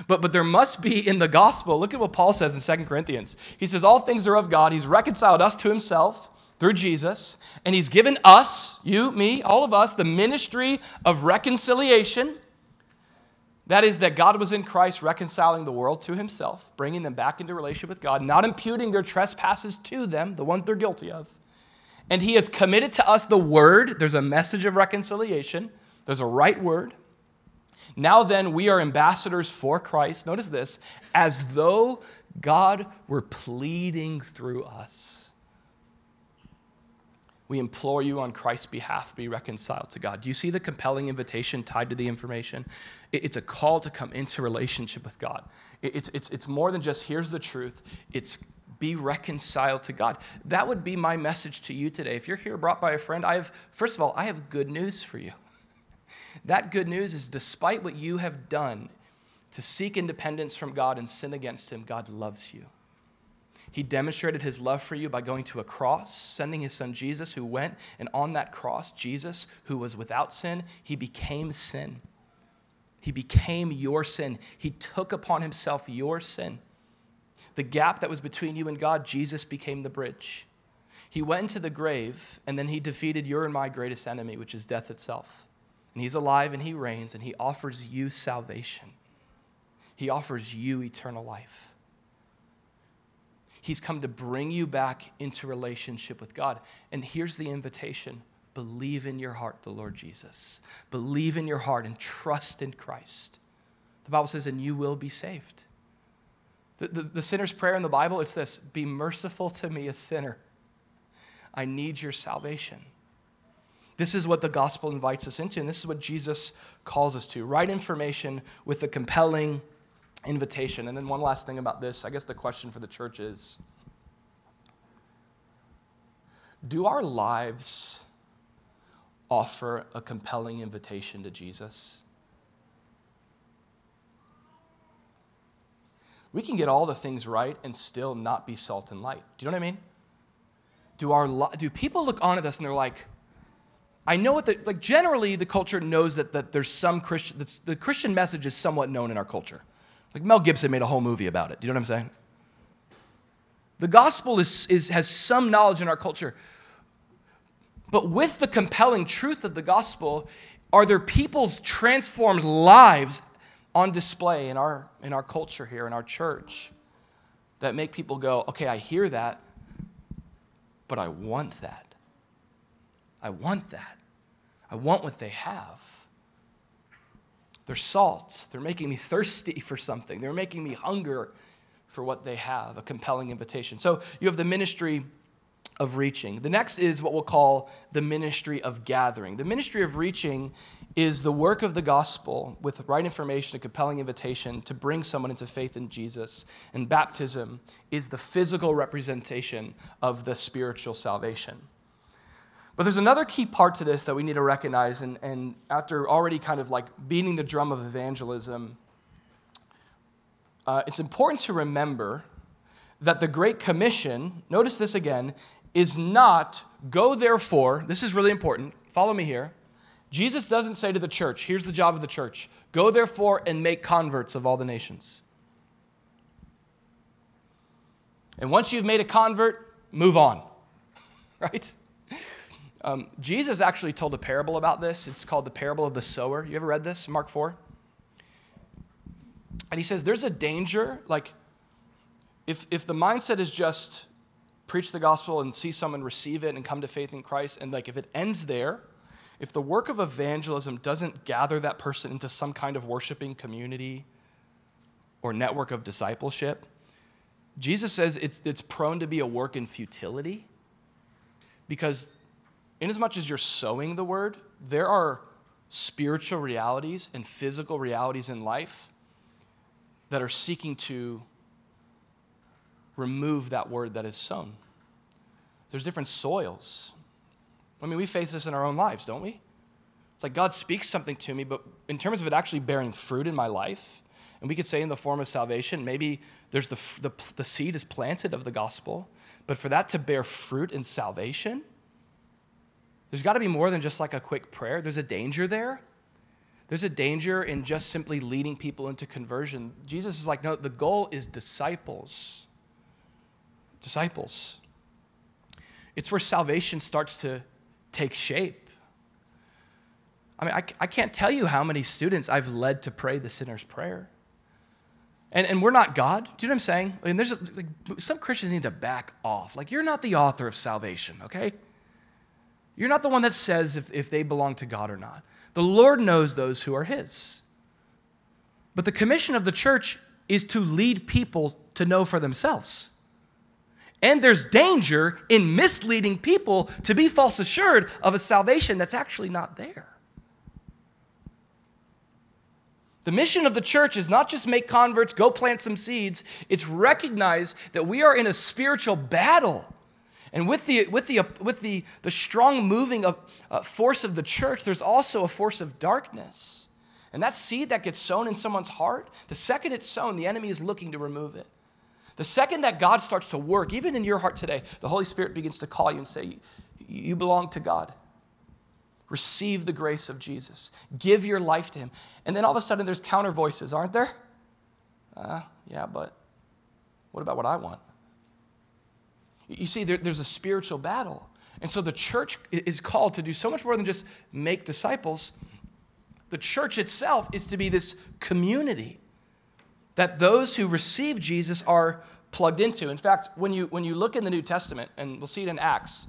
S3: But, but there must be in the gospel, look at what Paul says in 2 Corinthians. He says, All things are of God. He's reconciled us to himself through Jesus, and he's given us, you, me, all of us, the ministry of reconciliation. That is, that God was in Christ reconciling the world to himself, bringing them back into relationship with God, not imputing their trespasses to them, the ones they're guilty of. And he has committed to us the word. There's a message of reconciliation, there's a right word. Now then, we are ambassadors for Christ. Notice this as though God were pleading through us. We implore you on Christ's behalf, be reconciled to God. Do you see the compelling invitation tied to the information? It's a call to come into relationship with God. It's, it's, it's more than just here's the truth, it's be reconciled to God. That would be my message to you today. If you're here brought by a friend, I have, first of all, I have good news for you. That good news is despite what you have done to seek independence from God and sin against Him, God loves you. He demonstrated his love for you by going to a cross, sending his son Jesus, who went, and on that cross, Jesus, who was without sin, he became sin. He became your sin. He took upon himself your sin. The gap that was between you and God, Jesus became the bridge. He went into the grave, and then he defeated your and my greatest enemy, which is death itself. And he's alive and he reigns, and he offers you salvation. He offers you eternal life. He's come to bring you back into relationship with God. And here's the invitation believe in your heart the Lord Jesus. Believe in your heart and trust in Christ. The Bible says, and you will be saved. The, the, the sinner's prayer in the Bible, it's this Be merciful to me, a sinner. I need your salvation. This is what the gospel invites us into, and this is what Jesus calls us to right information with a compelling invitation. And then, one last thing about this I guess the question for the church is Do our lives offer a compelling invitation to Jesus? We can get all the things right and still not be salt and light. Do you know what I mean? Do, our, do people look on at us and they're like, I know what the, like generally the culture knows that, that there's some Christian, the Christian message is somewhat known in our culture. Like Mel Gibson made a whole movie about it. Do you know what I'm saying? The gospel is, is, has some knowledge in our culture. But with the compelling truth of the gospel, are there people's transformed lives on display in our, in our culture here, in our church, that make people go, okay, I hear that, but I want that. I want that. I want what they have. They're salt. They're making me thirsty for something. They're making me hunger for what they have, a compelling invitation. So you have the ministry of reaching. The next is what we'll call the ministry of gathering. The ministry of reaching is the work of the gospel with right information, a compelling invitation to bring someone into faith in Jesus. And baptism is the physical representation of the spiritual salvation. But there's another key part to this that we need to recognize. And, and after already kind of like beating the drum of evangelism, uh, it's important to remember that the Great Commission, notice this again, is not go therefore, this is really important, follow me here. Jesus doesn't say to the church, here's the job of the church go therefore and make converts of all the nations. And once you've made a convert, move on, right? Um, Jesus actually told a parable about this. It's called the parable of the sower. You ever read this, Mark 4? And he says there's a danger, like, if, if the mindset is just preach the gospel and see someone receive it and come to faith in Christ, and like if it ends there, if the work of evangelism doesn't gather that person into some kind of worshiping community or network of discipleship, Jesus says it's, it's prone to be a work in futility because, inasmuch as you're sowing the word, there are spiritual realities and physical realities in life that are seeking to remove that word that is sown. There's different soils. I mean, we face this in our own lives, don't we? It's like God speaks something to me, but in terms of it actually bearing fruit in my life, and we could say in the form of salvation, maybe there's the, the, the seed is planted of the gospel, but for that to bear fruit in salvation, there's got to be more than just like a quick prayer. There's a danger there. There's a danger in just simply leading people into conversion. Jesus is like, no, the goal is disciples disciples. It's where salvation starts to take shape. I mean, I, I can't tell you how many students I've led to pray the sinner's prayer. And, and we're not God. Do you know what I'm saying? I mean, there's a, like, some Christians need to back off. Like, you're not the author of salvation, okay? You're not the one that says if, if they belong to God or not. The Lord knows those who are His. But the commission of the church is to lead people to know for themselves. And there's danger in misleading people to be false assured of a salvation that's actually not there. The mission of the church is not just make converts, go plant some seeds. It's recognize that we are in a spiritual battle. And with the, with the, with the, the strong moving of, uh, force of the church, there's also a force of darkness. And that seed that gets sown in someone's heart, the second it's sown, the enemy is looking to remove it. The second that God starts to work, even in your heart today, the Holy Spirit begins to call you and say, You belong to God. Receive the grace of Jesus. Give your life to Him. And then all of a sudden, there's counter voices, aren't there? Uh, yeah, but what about what I want? You see, there, there's a spiritual battle. And so the church is called to do so much more than just make disciples. The church itself is to be this community that those who receive Jesus are plugged into. In fact, when you, when you look in the New Testament, and we'll see it in Acts,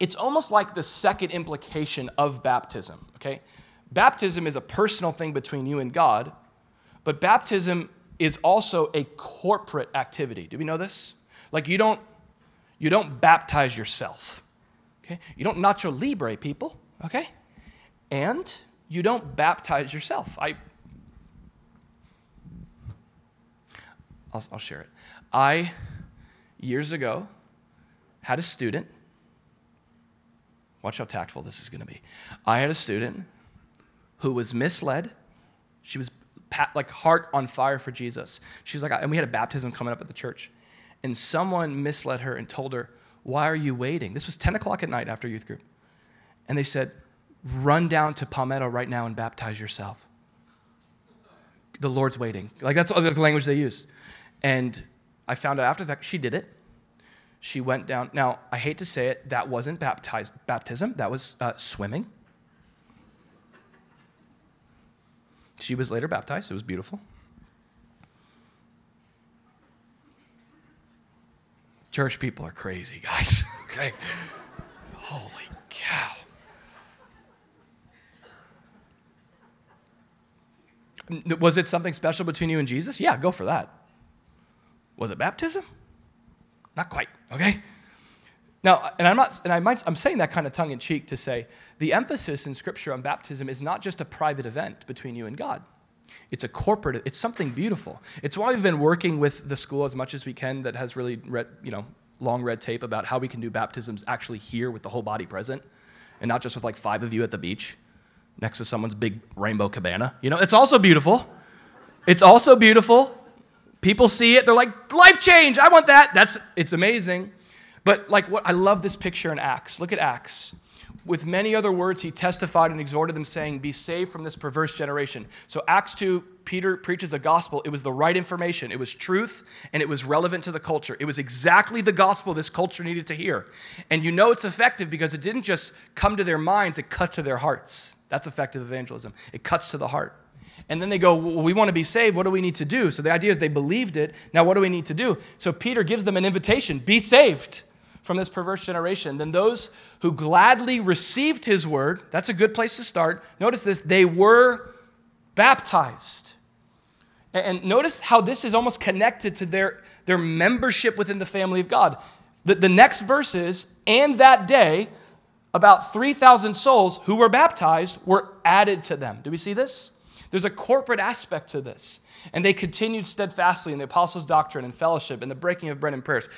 S3: it's almost like the second implication of baptism, okay? Baptism is a personal thing between you and God, but baptism is also a corporate activity. Do we know this? Like you don't you don't baptize yourself. Okay? You don't nacho libre people, okay? And you don't baptize yourself. I I'll, I'll share it. I years ago had a student Watch how tactful this is going to be. I had a student who was misled. She was like heart on fire for Jesus. She was like, and we had a baptism coming up at the church. And someone misled her and told her, Why are you waiting? This was 10 o'clock at night after youth group. And they said, Run down to Palmetto right now and baptize yourself. The Lord's waiting. Like that's the language they used. And I found out after that she did it. She went down. Now, I hate to say it, that wasn't baptize, baptism, that was uh, swimming. She was later baptized. It was beautiful. Church people are crazy, guys. okay? Holy cow. Was it something special between you and Jesus? Yeah, go for that. Was it baptism? Not quite, okay? Now, and I'm not, and I might, I'm saying that kind of tongue in cheek to say the emphasis in Scripture on baptism is not just a private event between you and God. It's a corporate. It's something beautiful. It's why we've been working with the school as much as we can that has really, read, you know, long red tape about how we can do baptisms actually here with the whole body present, and not just with like five of you at the beach next to someone's big rainbow cabana. You know, it's also beautiful. It's also beautiful. People see it, they're like, life change, I want that. That's it's amazing. But like what I love this picture in Acts. Look at Acts. With many other words, he testified and exhorted them, saying, Be saved from this perverse generation. So, Acts 2, Peter preaches a gospel. It was the right information, it was truth, and it was relevant to the culture. It was exactly the gospel this culture needed to hear. And you know it's effective because it didn't just come to their minds, it cut to their hearts. That's effective evangelism. It cuts to the heart. And then they go, well, We want to be saved. What do we need to do? So the idea is they believed it. Now, what do we need to do? So Peter gives them an invitation be saved from this perverse generation. Then those who gladly received his word, that's a good place to start. Notice this, they were baptized. And notice how this is almost connected to their, their membership within the family of God. The, the next verses, and that day, about 3,000 souls who were baptized were added to them. Do we see this? There's a corporate aspect to this. And they continued steadfastly in the apostles' doctrine and fellowship and the breaking of bread and prayers.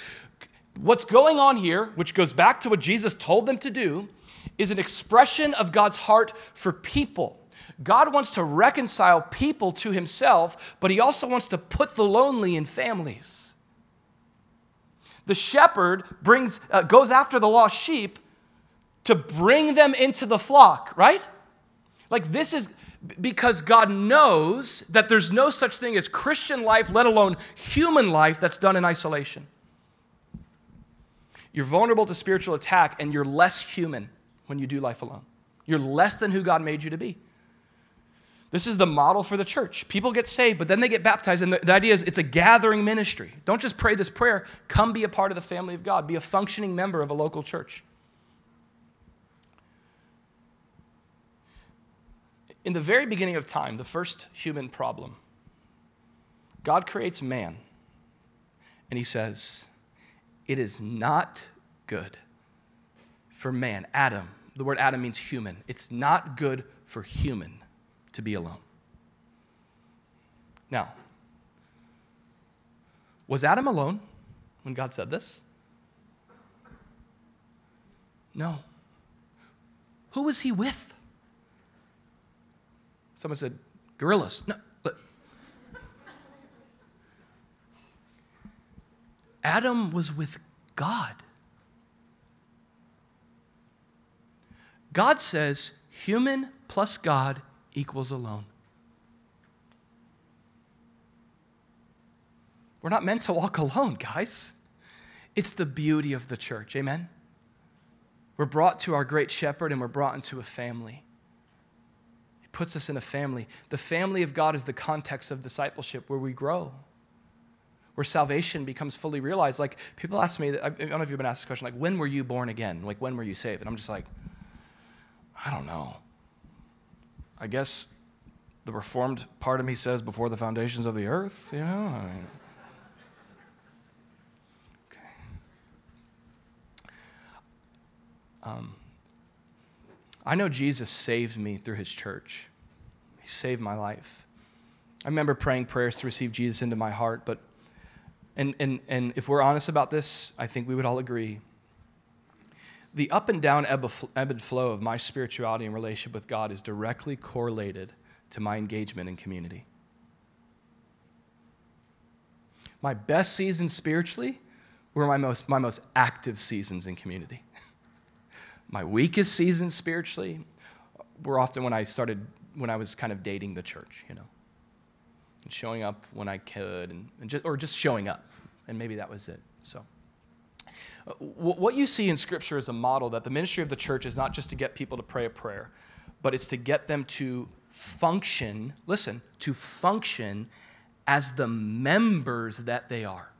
S3: What's going on here, which goes back to what Jesus told them to do, is an expression of God's heart for people. God wants to reconcile people to himself, but he also wants to put the lonely in families. The shepherd brings, uh, goes after the lost sheep to bring them into the flock, right? Like this is because God knows that there's no such thing as Christian life, let alone human life, that's done in isolation. You're vulnerable to spiritual attack and you're less human when you do life alone. You're less than who God made you to be. This is the model for the church. People get saved, but then they get baptized. And the, the, idea is it's a gathering ministry. Don't just pray this prayer, come be a part of the family of God, be a functioning member of a local church. In the very beginning of time, the first human problem, God creates man, and he says, it is not good for man, Adam. The word Adam means human. It's not good for human to be alone. Now, was Adam alone when God said this? No. Who was he with? Someone said, gorillas. No, Adam was with God. God says human plus God equals alone. We're not meant to walk alone, guys. It's the beauty of the church. Amen? We're brought to our great shepherd and we're brought into a family. He puts us in a family. The family of God is the context of discipleship where we grow where salvation becomes fully realized. Like people ask me, I don't know if you've been asked this question, like when were you born again? Like when were you saved? And I'm just like, I don't know. I guess the reformed part of me says before the foundations of the earth, you know? I mean, okay. Um, I know Jesus saved me through his church. He saved my life. I remember praying prayers to receive Jesus into my heart, but and, and, and if we're honest about this, I think we would all agree. The up and down ebb, and flow of my spirituality and relationship with God is directly correlated to my engagement in community. My best seasons spiritually were my most, my most active seasons in community. my weakest seasons spiritually were often when I started, when I was kind of dating the church, you know and showing up when I could, and, and just, or just showing up. And maybe that was it. So, uh, what you see in Scripture is a model that the ministry of the church is not just to get people to pray a prayer, but it's to get them to function, listen, to function as the members that they are.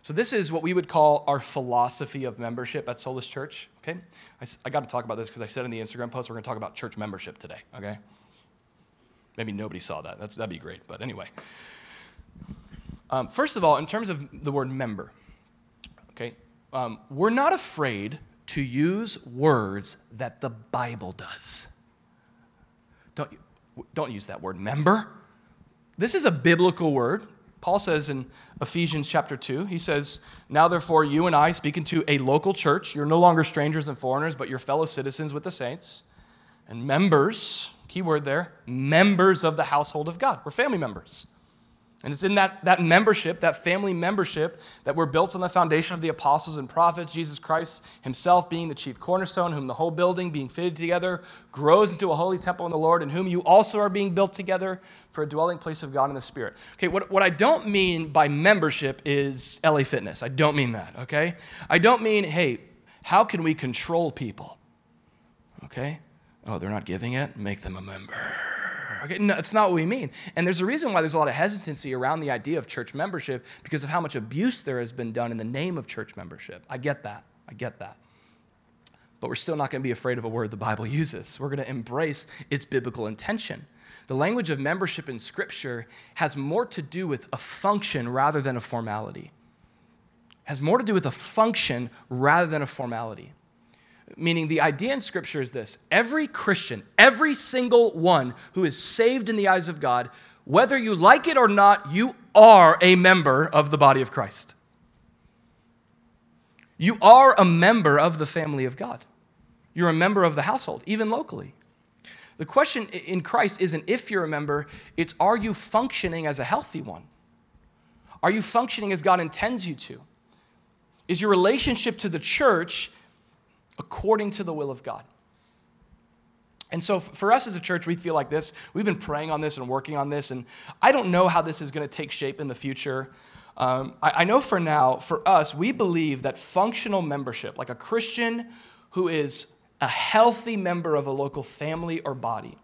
S3: So, this is what we would call our philosophy of membership at Solus Church. Okay? I, I got to talk about this because I said in the Instagram post we're going to talk about church membership today. Okay? Maybe nobody saw that. That's, that'd be great. But anyway. Um, first of all, in terms of the word member, okay, um, we're not afraid to use words that the Bible does. Don't, don't use that word member. This is a biblical word. Paul says in Ephesians chapter 2, he says, Now therefore, you and I, speaking to a local church, you're no longer strangers and foreigners, but you're fellow citizens with the saints and members key word there, members of the household of God. We're family members. And it's in that, that membership, that family membership, that we're built on the foundation of the apostles and prophets, Jesus Christ himself being the chief cornerstone, whom the whole building, being fitted together, grows into a holy temple in the Lord, in whom you also are being built together for a dwelling place of God in the Spirit. Okay, what, what I don't mean by membership is LA Fitness. I don't mean that, okay? I don't mean, hey, how can we control people? Okay? Oh, they're not giving it, make them a member. Okay, no, it's not what we mean. And there's a reason why there's a lot of hesitancy around the idea of church membership because of how much abuse there has been done in the name of church membership. I get that. I get that. But we're still not going to be afraid of a word the Bible uses. We're going to embrace its biblical intention. The language of membership in Scripture has more to do with a function rather than a formality. Has more to do with a function rather than a formality. Meaning, the idea in Scripture is this every Christian, every single one who is saved in the eyes of God, whether you like it or not, you are a member of the body of Christ. You are a member of the family of God. You're a member of the household, even locally. The question in Christ isn't if you're a member, it's are you functioning as a healthy one? Are you functioning as God intends you to? Is your relationship to the church according to the will of God. And so for us as a church, we feel like this. We've been praying on this and working on this, and I don't know how this is going to take shape in the future. Um, I, I know for now, for us, we believe that functional membership, like a Christian who is a healthy member of a local family or body,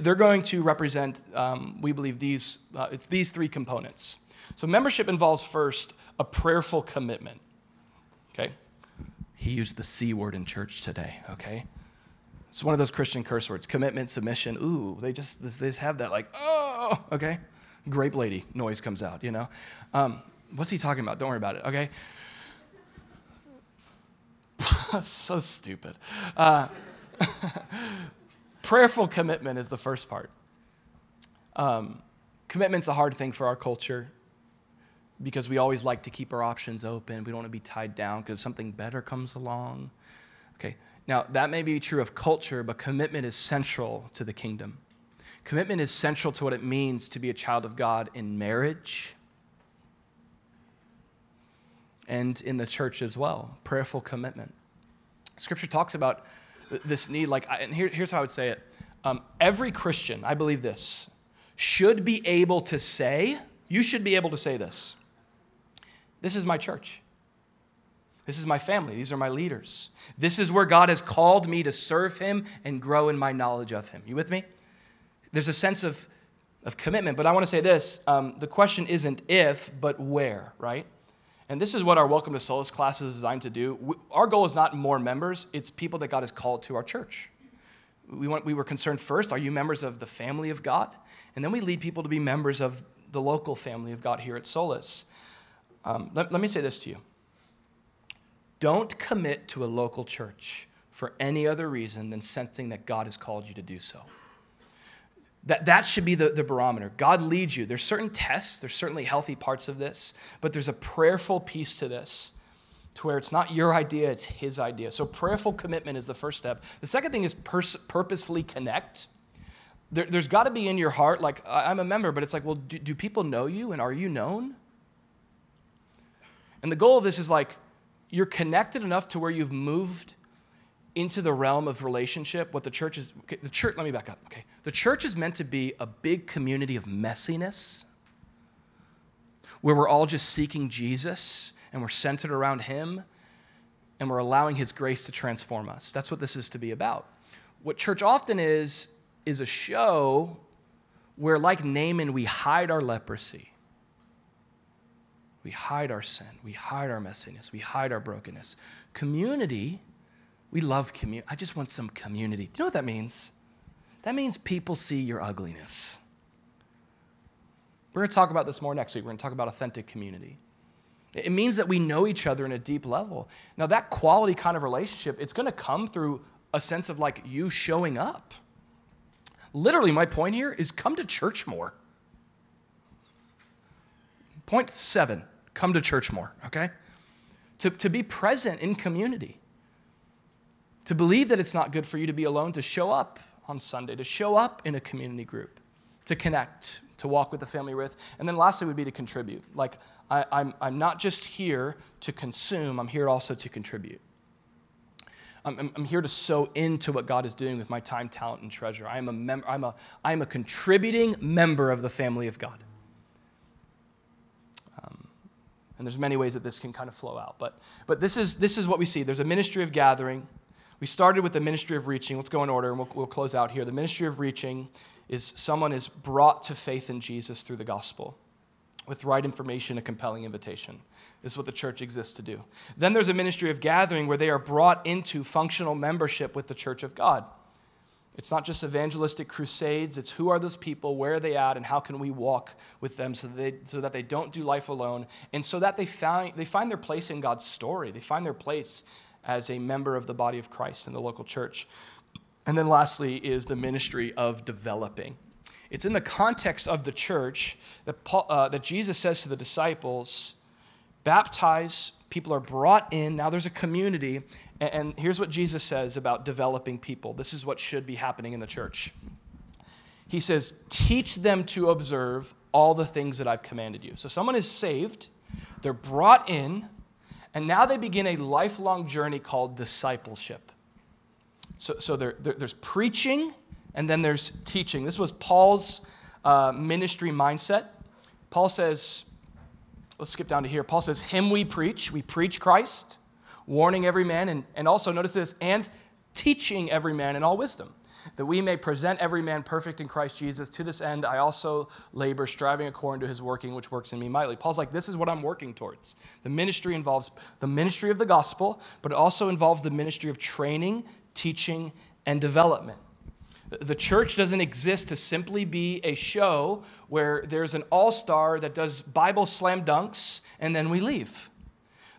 S3: they're going to represent, um, we believe, these, uh, it's these three components. So membership involves first a prayerful commitment. Okay? He used the C word in church today, okay? It's one of those Christian curse words commitment, submission. Ooh, they just, they just have that, like, oh, okay? Grape lady noise comes out, you know? Um, what's he talking about? Don't worry about it, okay? so stupid. Uh, prayerful commitment is the first part. Um, commitment's a hard thing for our culture because we always like to keep our options open. We don't want to be tied down because something better comes along. Okay, now that may be true of culture, but commitment is central to the kingdom. Commitment is central to what it means to be a child of God in marriage and in the church as well. Prayerful commitment. Scripture talks about this need, like, and here, here's how I would say it. Um, every Christian, I believe this, should be able to say, you should be able to say this this is my church. This is my family. These are my leaders. This is where God has called me to serve Him and grow in my knowledge of Him. You with me? There's a sense of of commitment. But I want to say this um, the question isn't if, but where, right? And this is what our Welcome to Solus class is designed to do. We, our goal is not more members, it's people that God has called to our church. We, want, we were concerned first are you members of the family of God? And then we lead people to be members of the local family of God here at Solus. Um, let, let me say this to you don't commit to a local church for any other reason than sensing that God has called you to do so. That, that should be the, the barometer. God leads you. There's certain tests, there's certainly healthy parts of this, but there's a prayerful piece to this to where it's not your idea, it's His idea. So, prayerful commitment is the first step. The second thing is pers- purposefully connect. There, has got to be in your heart, like, I'm a member, but it's like, well, do, do people know you and are you known? And the goal of this is like, you're connected enough to where you've moved into the realm of relationship. What the church is, okay, the church, let me back up, okay? The church is meant to be a big community of messiness where we're all just seeking Jesus and we're centered around Him and we're allowing His grace to transform us. That's what this is to be about. What church often is, is a show where, like Naaman, we hide our leprosy we hide our sin. We hide our messiness. We hide our brokenness. Community, we love community. I just want some community. Do you know what that means? That means people see your ugliness. We're going to talk about this more next week. We're going to talk about authentic community. It means that we know each other in a deep level. Now, that quality kind of relationship, it's going to come through a sense of like you showing up. Literally, my point here is come to church more. Point seven come to church more, okay? To, to be present in community. To believe that it's not good for you to be alone, to show up on Sunday, to show up in a community group, to connect, to walk with the family with. And then lastly would be to contribute. Like, I, am I'm, I'm not just here to consume, I'm here also to contribute. I'm, I'm, here to sow into what God is doing with my time, talent, and treasure. I am a, mem- I'm a, I'm a contributing member of the family of God. And there's many ways that this can kind of flow out. But, but this, is, this is what we see. There's a ministry of gathering. We started with the ministry of reaching. Let's go in order and we'll, we'll close out here. The ministry of reaching is someone is brought to faith in Jesus through the gospel with right information, a compelling invitation. This is what the church exists to do. Then there's a ministry of gathering where they are brought into functional membership with the church of God. It's not just evangelistic crusades, it's who are those people, where are they at, and how can we walk with them so that they, so that they don't do life alone, and so that they find, they find their place in God's story. They find their place as a member of the body of Christ in the local church. And then lastly is the ministry of developing. It's in the context of the church that, Paul, uh, that Jesus says to the disciples, baptize, people are brought in, now there's a community, and here's what Jesus says about developing people. This is what should be happening in the church. He says, Teach them to observe all the things that I've commanded you. So someone is saved, they're brought in, and now they begin a lifelong journey called discipleship. So, so there, there, there's preaching, and then there's teaching. This was Paul's uh, ministry mindset. Paul says, let's skip down to here. Paul says, Him we preach, we preach Christ warning every man, and, and also notice this, and teaching every man in all wisdom, that we may present every man perfect in Christ Jesus. To this end, I also labor, striving according to his working, which works in me mightily. Paul's like, this is what I'm working towards. The ministry involves the ministry of the gospel, but it also involves the ministry of training, teaching, and development. The church doesn't exist to simply be a show where there's an all star that does Bible slam dunks and then we leave.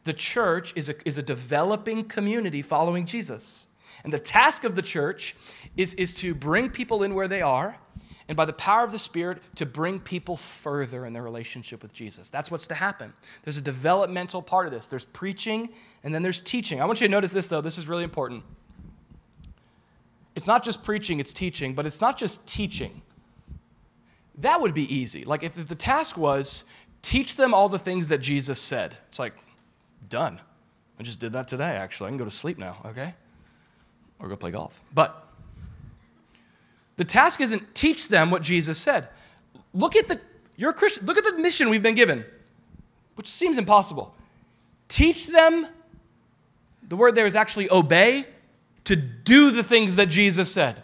S3: The church is a, is a developing community following Jesus. And the task of the church is, is to bring people in where they are, and by the power of the Spirit, to bring people further in their relationship with Jesus. That's what's to happen. There's a developmental part of this. There's preaching, and then there's teaching. I want you to notice this, though. This is really important. It's not just preaching, it's teaching, but it's not just teaching. That would be easy. Like if the task was teach them all the things that Jesus said. It's like, Done. I just did that today, actually. I can go to sleep now, okay? Or go play golf. But the task isn't teach them what Jesus said. Look at the, you're a Christian, look at the mission we've been given, which seems impossible. Teach them, the word there is actually obey, to do the things that Jesus said.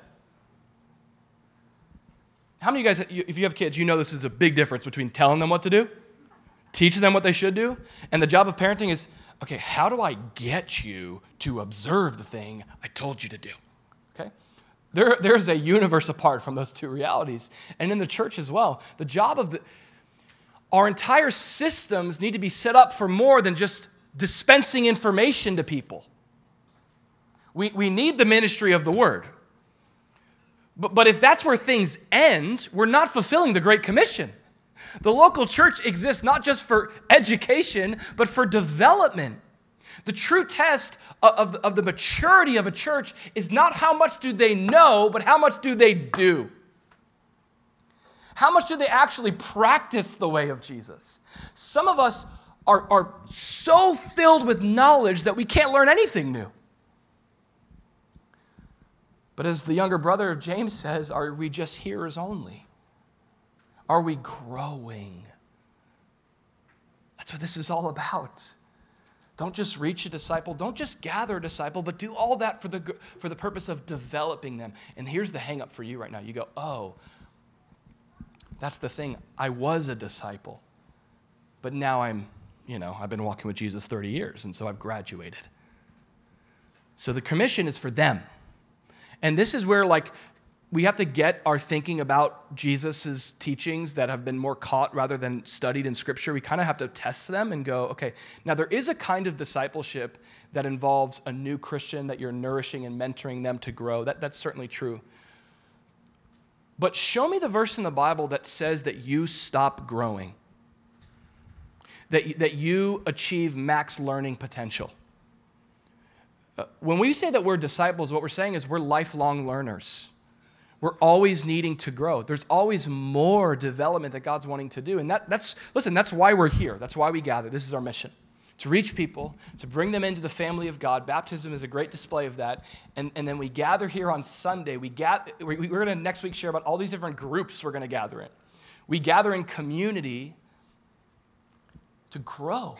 S3: How many of you guys, if you have kids, you know this is a big difference between telling them what to do, teaching them what they should do, and the job of parenting is okay, how do I get you to observe the thing I told you to do? Okay? There, there's a universe apart from those two realities. And in the church as well, the job of the, our entire systems need to be set up for more than just dispensing information to people. We, we need the ministry of the word. But, but if that's where things end, we're not fulfilling the Great Commission. The local church exists not just for education, but for development. The true test of, of the maturity of a church is not how much do they know, but how much do they do. How much do they actually practice the way of Jesus? Some of us are, are so filled with knowledge that we can't learn anything new. But as the younger brother of James says, are we just hearers only? Are we growing? That's what this is all about. Don't just reach a disciple, don't just gather a disciple, but do all that for the, for the purpose of developing them. And here's the hang up for you right now. You go, oh, that's the thing. I was a disciple, but now I'm, you know, I've been walking with Jesus 30 years, and so I've graduated. So the commission is for them. And this is where, like, we have to get our thinking about Jesus' teachings that have been more caught rather than studied in Scripture. We kind of have to test them and go, okay, now there is a kind of discipleship that involves a new Christian that you're nourishing and mentoring them to grow. That, that's certainly true. But show me the verse in the Bible that says that you stop growing, that, that you achieve max learning potential. Uh, when we say that we're disciples, what we're saying is we're lifelong learners. We're always needing to grow. There's always more development that God's wanting to do. And that, that's, listen, that's why we're here. That's why we gather. This is our mission to reach people, to bring them into the family of God. Baptism is a great display of that. And, and then we gather here on Sunday. We gather, we're going to next week share about all these different groups we're going to gather in. We gather in community to grow,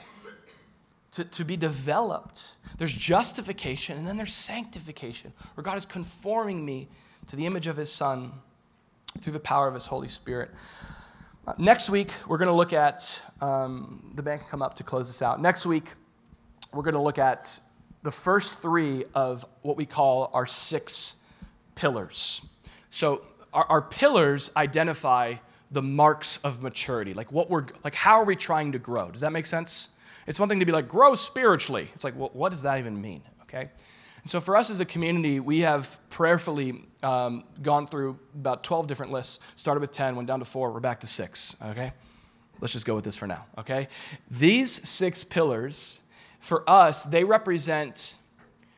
S3: to, to be developed. There's justification, and then there's sanctification, where God is conforming me to the image of his Son through the power of his Holy Spirit. Uh, next week, we're going to look at, um, the can come up to close this out. Next week, we're going to look at the first three of what we call our six pillars. So, our, our pillars identify the marks of maturity, like what we're, like how are we trying to grow? Does that make sense? It's one thing to be like, grow spiritually. It's like, well, what does that even mean? Okay? And so for us as a community, we have prayerfully um, gone through about 12 different lists, started with 10, went down to four, we're back to six, okay? Let's just go with this for now, okay? These six pillars, for us, they represent,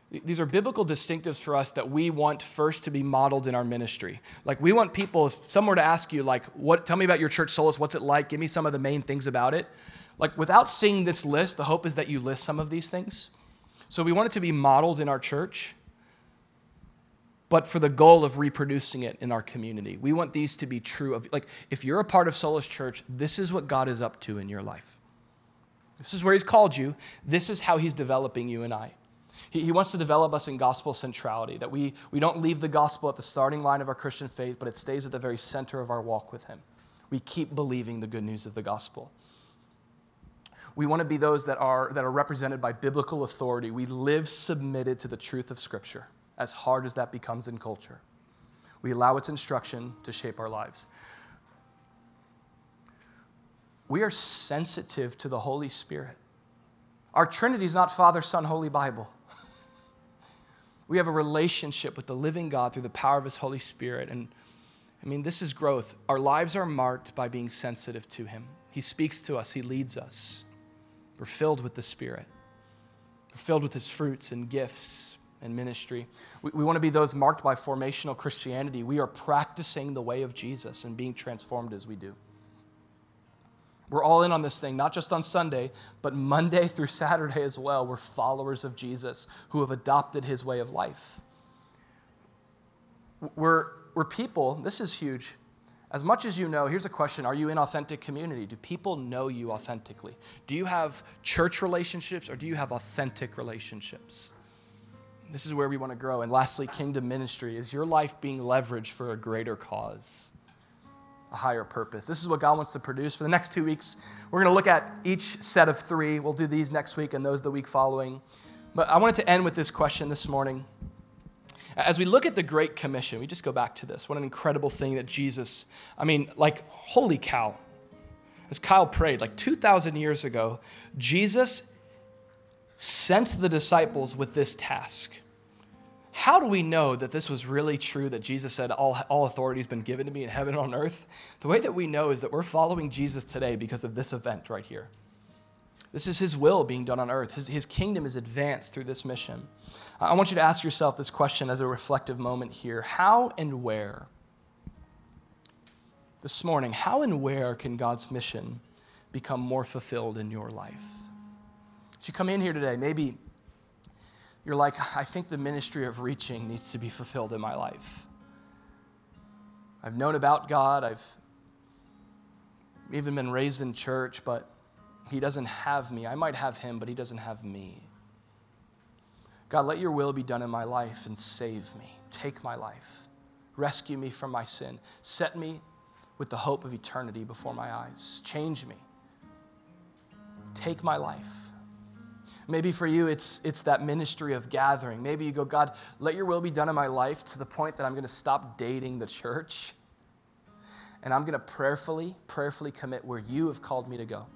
S3: these are biblical distinctives for us that we want first to be modeled in our ministry. Like we want people, if someone were to ask you, like, what, tell me about your church Solus, what's it like? Give me some of the main things about it. Like without seeing this list, the hope is that you list some of these things so we want it to be models in our church, but for the goal of reproducing it in our community. We want these to be true of like if you're a part of Solus Church, this is what God is up to in your life. This is where he's called you. This is how he's developing you and I. He, he wants to develop us in gospel centrality, that we, we don't leave the gospel at the starting line of our Christian faith, but it stays at the very center of our walk with him. We keep believing the good news of the gospel. We want to be those that are, that are represented by biblical authority. We live submitted to the truth of Scripture, as hard as that becomes in culture. We allow its instruction to shape our lives. We are sensitive to the Holy Spirit. Our Trinity is not Father, Son, Holy Bible. We have a relationship with the living God through the power of His Holy Spirit. And I mean, this is growth. Our lives are marked by being sensitive to Him. He speaks to us, He leads us. We're filled with the Spirit. We're filled with His fruits and gifts and ministry. We, we want to be those marked by formational Christianity. We are practicing the way of Jesus and being transformed as we do. We're all in on this thing, not just on Sunday, but Monday through Saturday as well. We're followers of Jesus who have adopted his way of life. We're, we're people, this is huge, as much as you know, here's a question Are you in authentic community? Do people know you authentically? Do you have church relationships or do you have authentic relationships? This is where we want to grow. And lastly, kingdom ministry. Is your life being leveraged for a greater cause? a higher purpose. This is what God wants to produce. For the next two weeks, we're going to look at each set of three. We'll do these next week and those the week following. But I wanted to end with this question this morning. As we look at the Great Commission, we just go back to this. What an incredible thing that Jesus, I mean, like, holy cow. As Kyle prayed, like 2,000 years ago, Jesus sent the disciples with this task. How do we know that this was really true that Jesus said, all, all authority has been given to me in heaven and on earth? The way that we know is that we're following Jesus today because of this event right here. This is his will being done on earth. His, his kingdom is advanced through this mission. I want you to ask yourself this question as a reflective moment here How and where? This morning, how and where can God's mission become more fulfilled in your life? As you come in here today, maybe you're like, I think the ministry of reaching needs to be fulfilled in my life. I've known about God, I've even been raised in church, but he doesn't have me. I might have him, but he doesn't have me. God, let your will be done in my life and save me. Take my life. Rescue me from my sin. Set me with the hope of eternity before my eyes. Change me. Take my life. Maybe for you, it's, it's that ministry of gathering. Maybe you go, God, let your will be done in my life to the point that I'm going to stop dating the church and I'm going to prayerfully, prayerfully commit where you have called me to go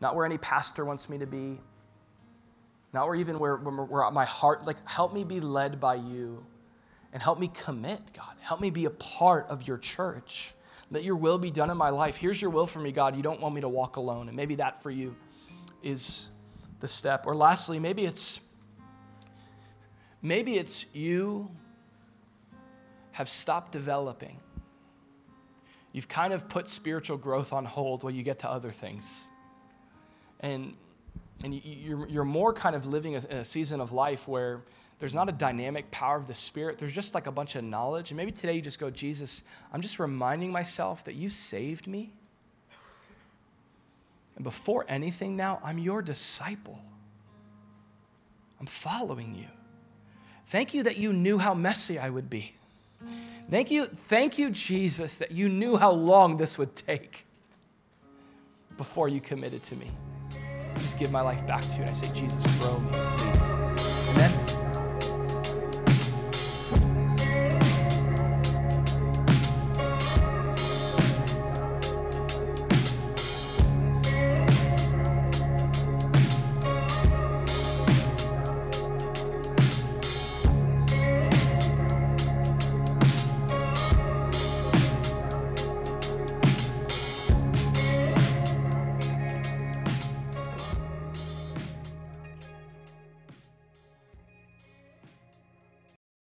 S3: not where any pastor wants me to be, not where even where, where, where my heart, like, help me be led by you and help me commit, God. Help me be a part of your church. Let your will be done in my life. Here's your will for me, God. You don't want me to walk alone. And maybe that for you is the step. Or lastly, maybe it's maybe it's you have stopped developing. You've kind of put spiritual growth on hold while you get to other things and and you're, you're more kind of living a, a, season of life where there's not a dynamic power of the Spirit. There's just like a bunch of knowledge. And maybe today you just go, Jesus, I'm just reminding myself that you saved me. And before anything now, I'm your disciple. I'm following you. Thank you that you knew how messy I would be. Thank you, thank you, Jesus, that you knew how long this would take before you committed to me just give my life back to you. And I say, Jesus, grow me. Amen.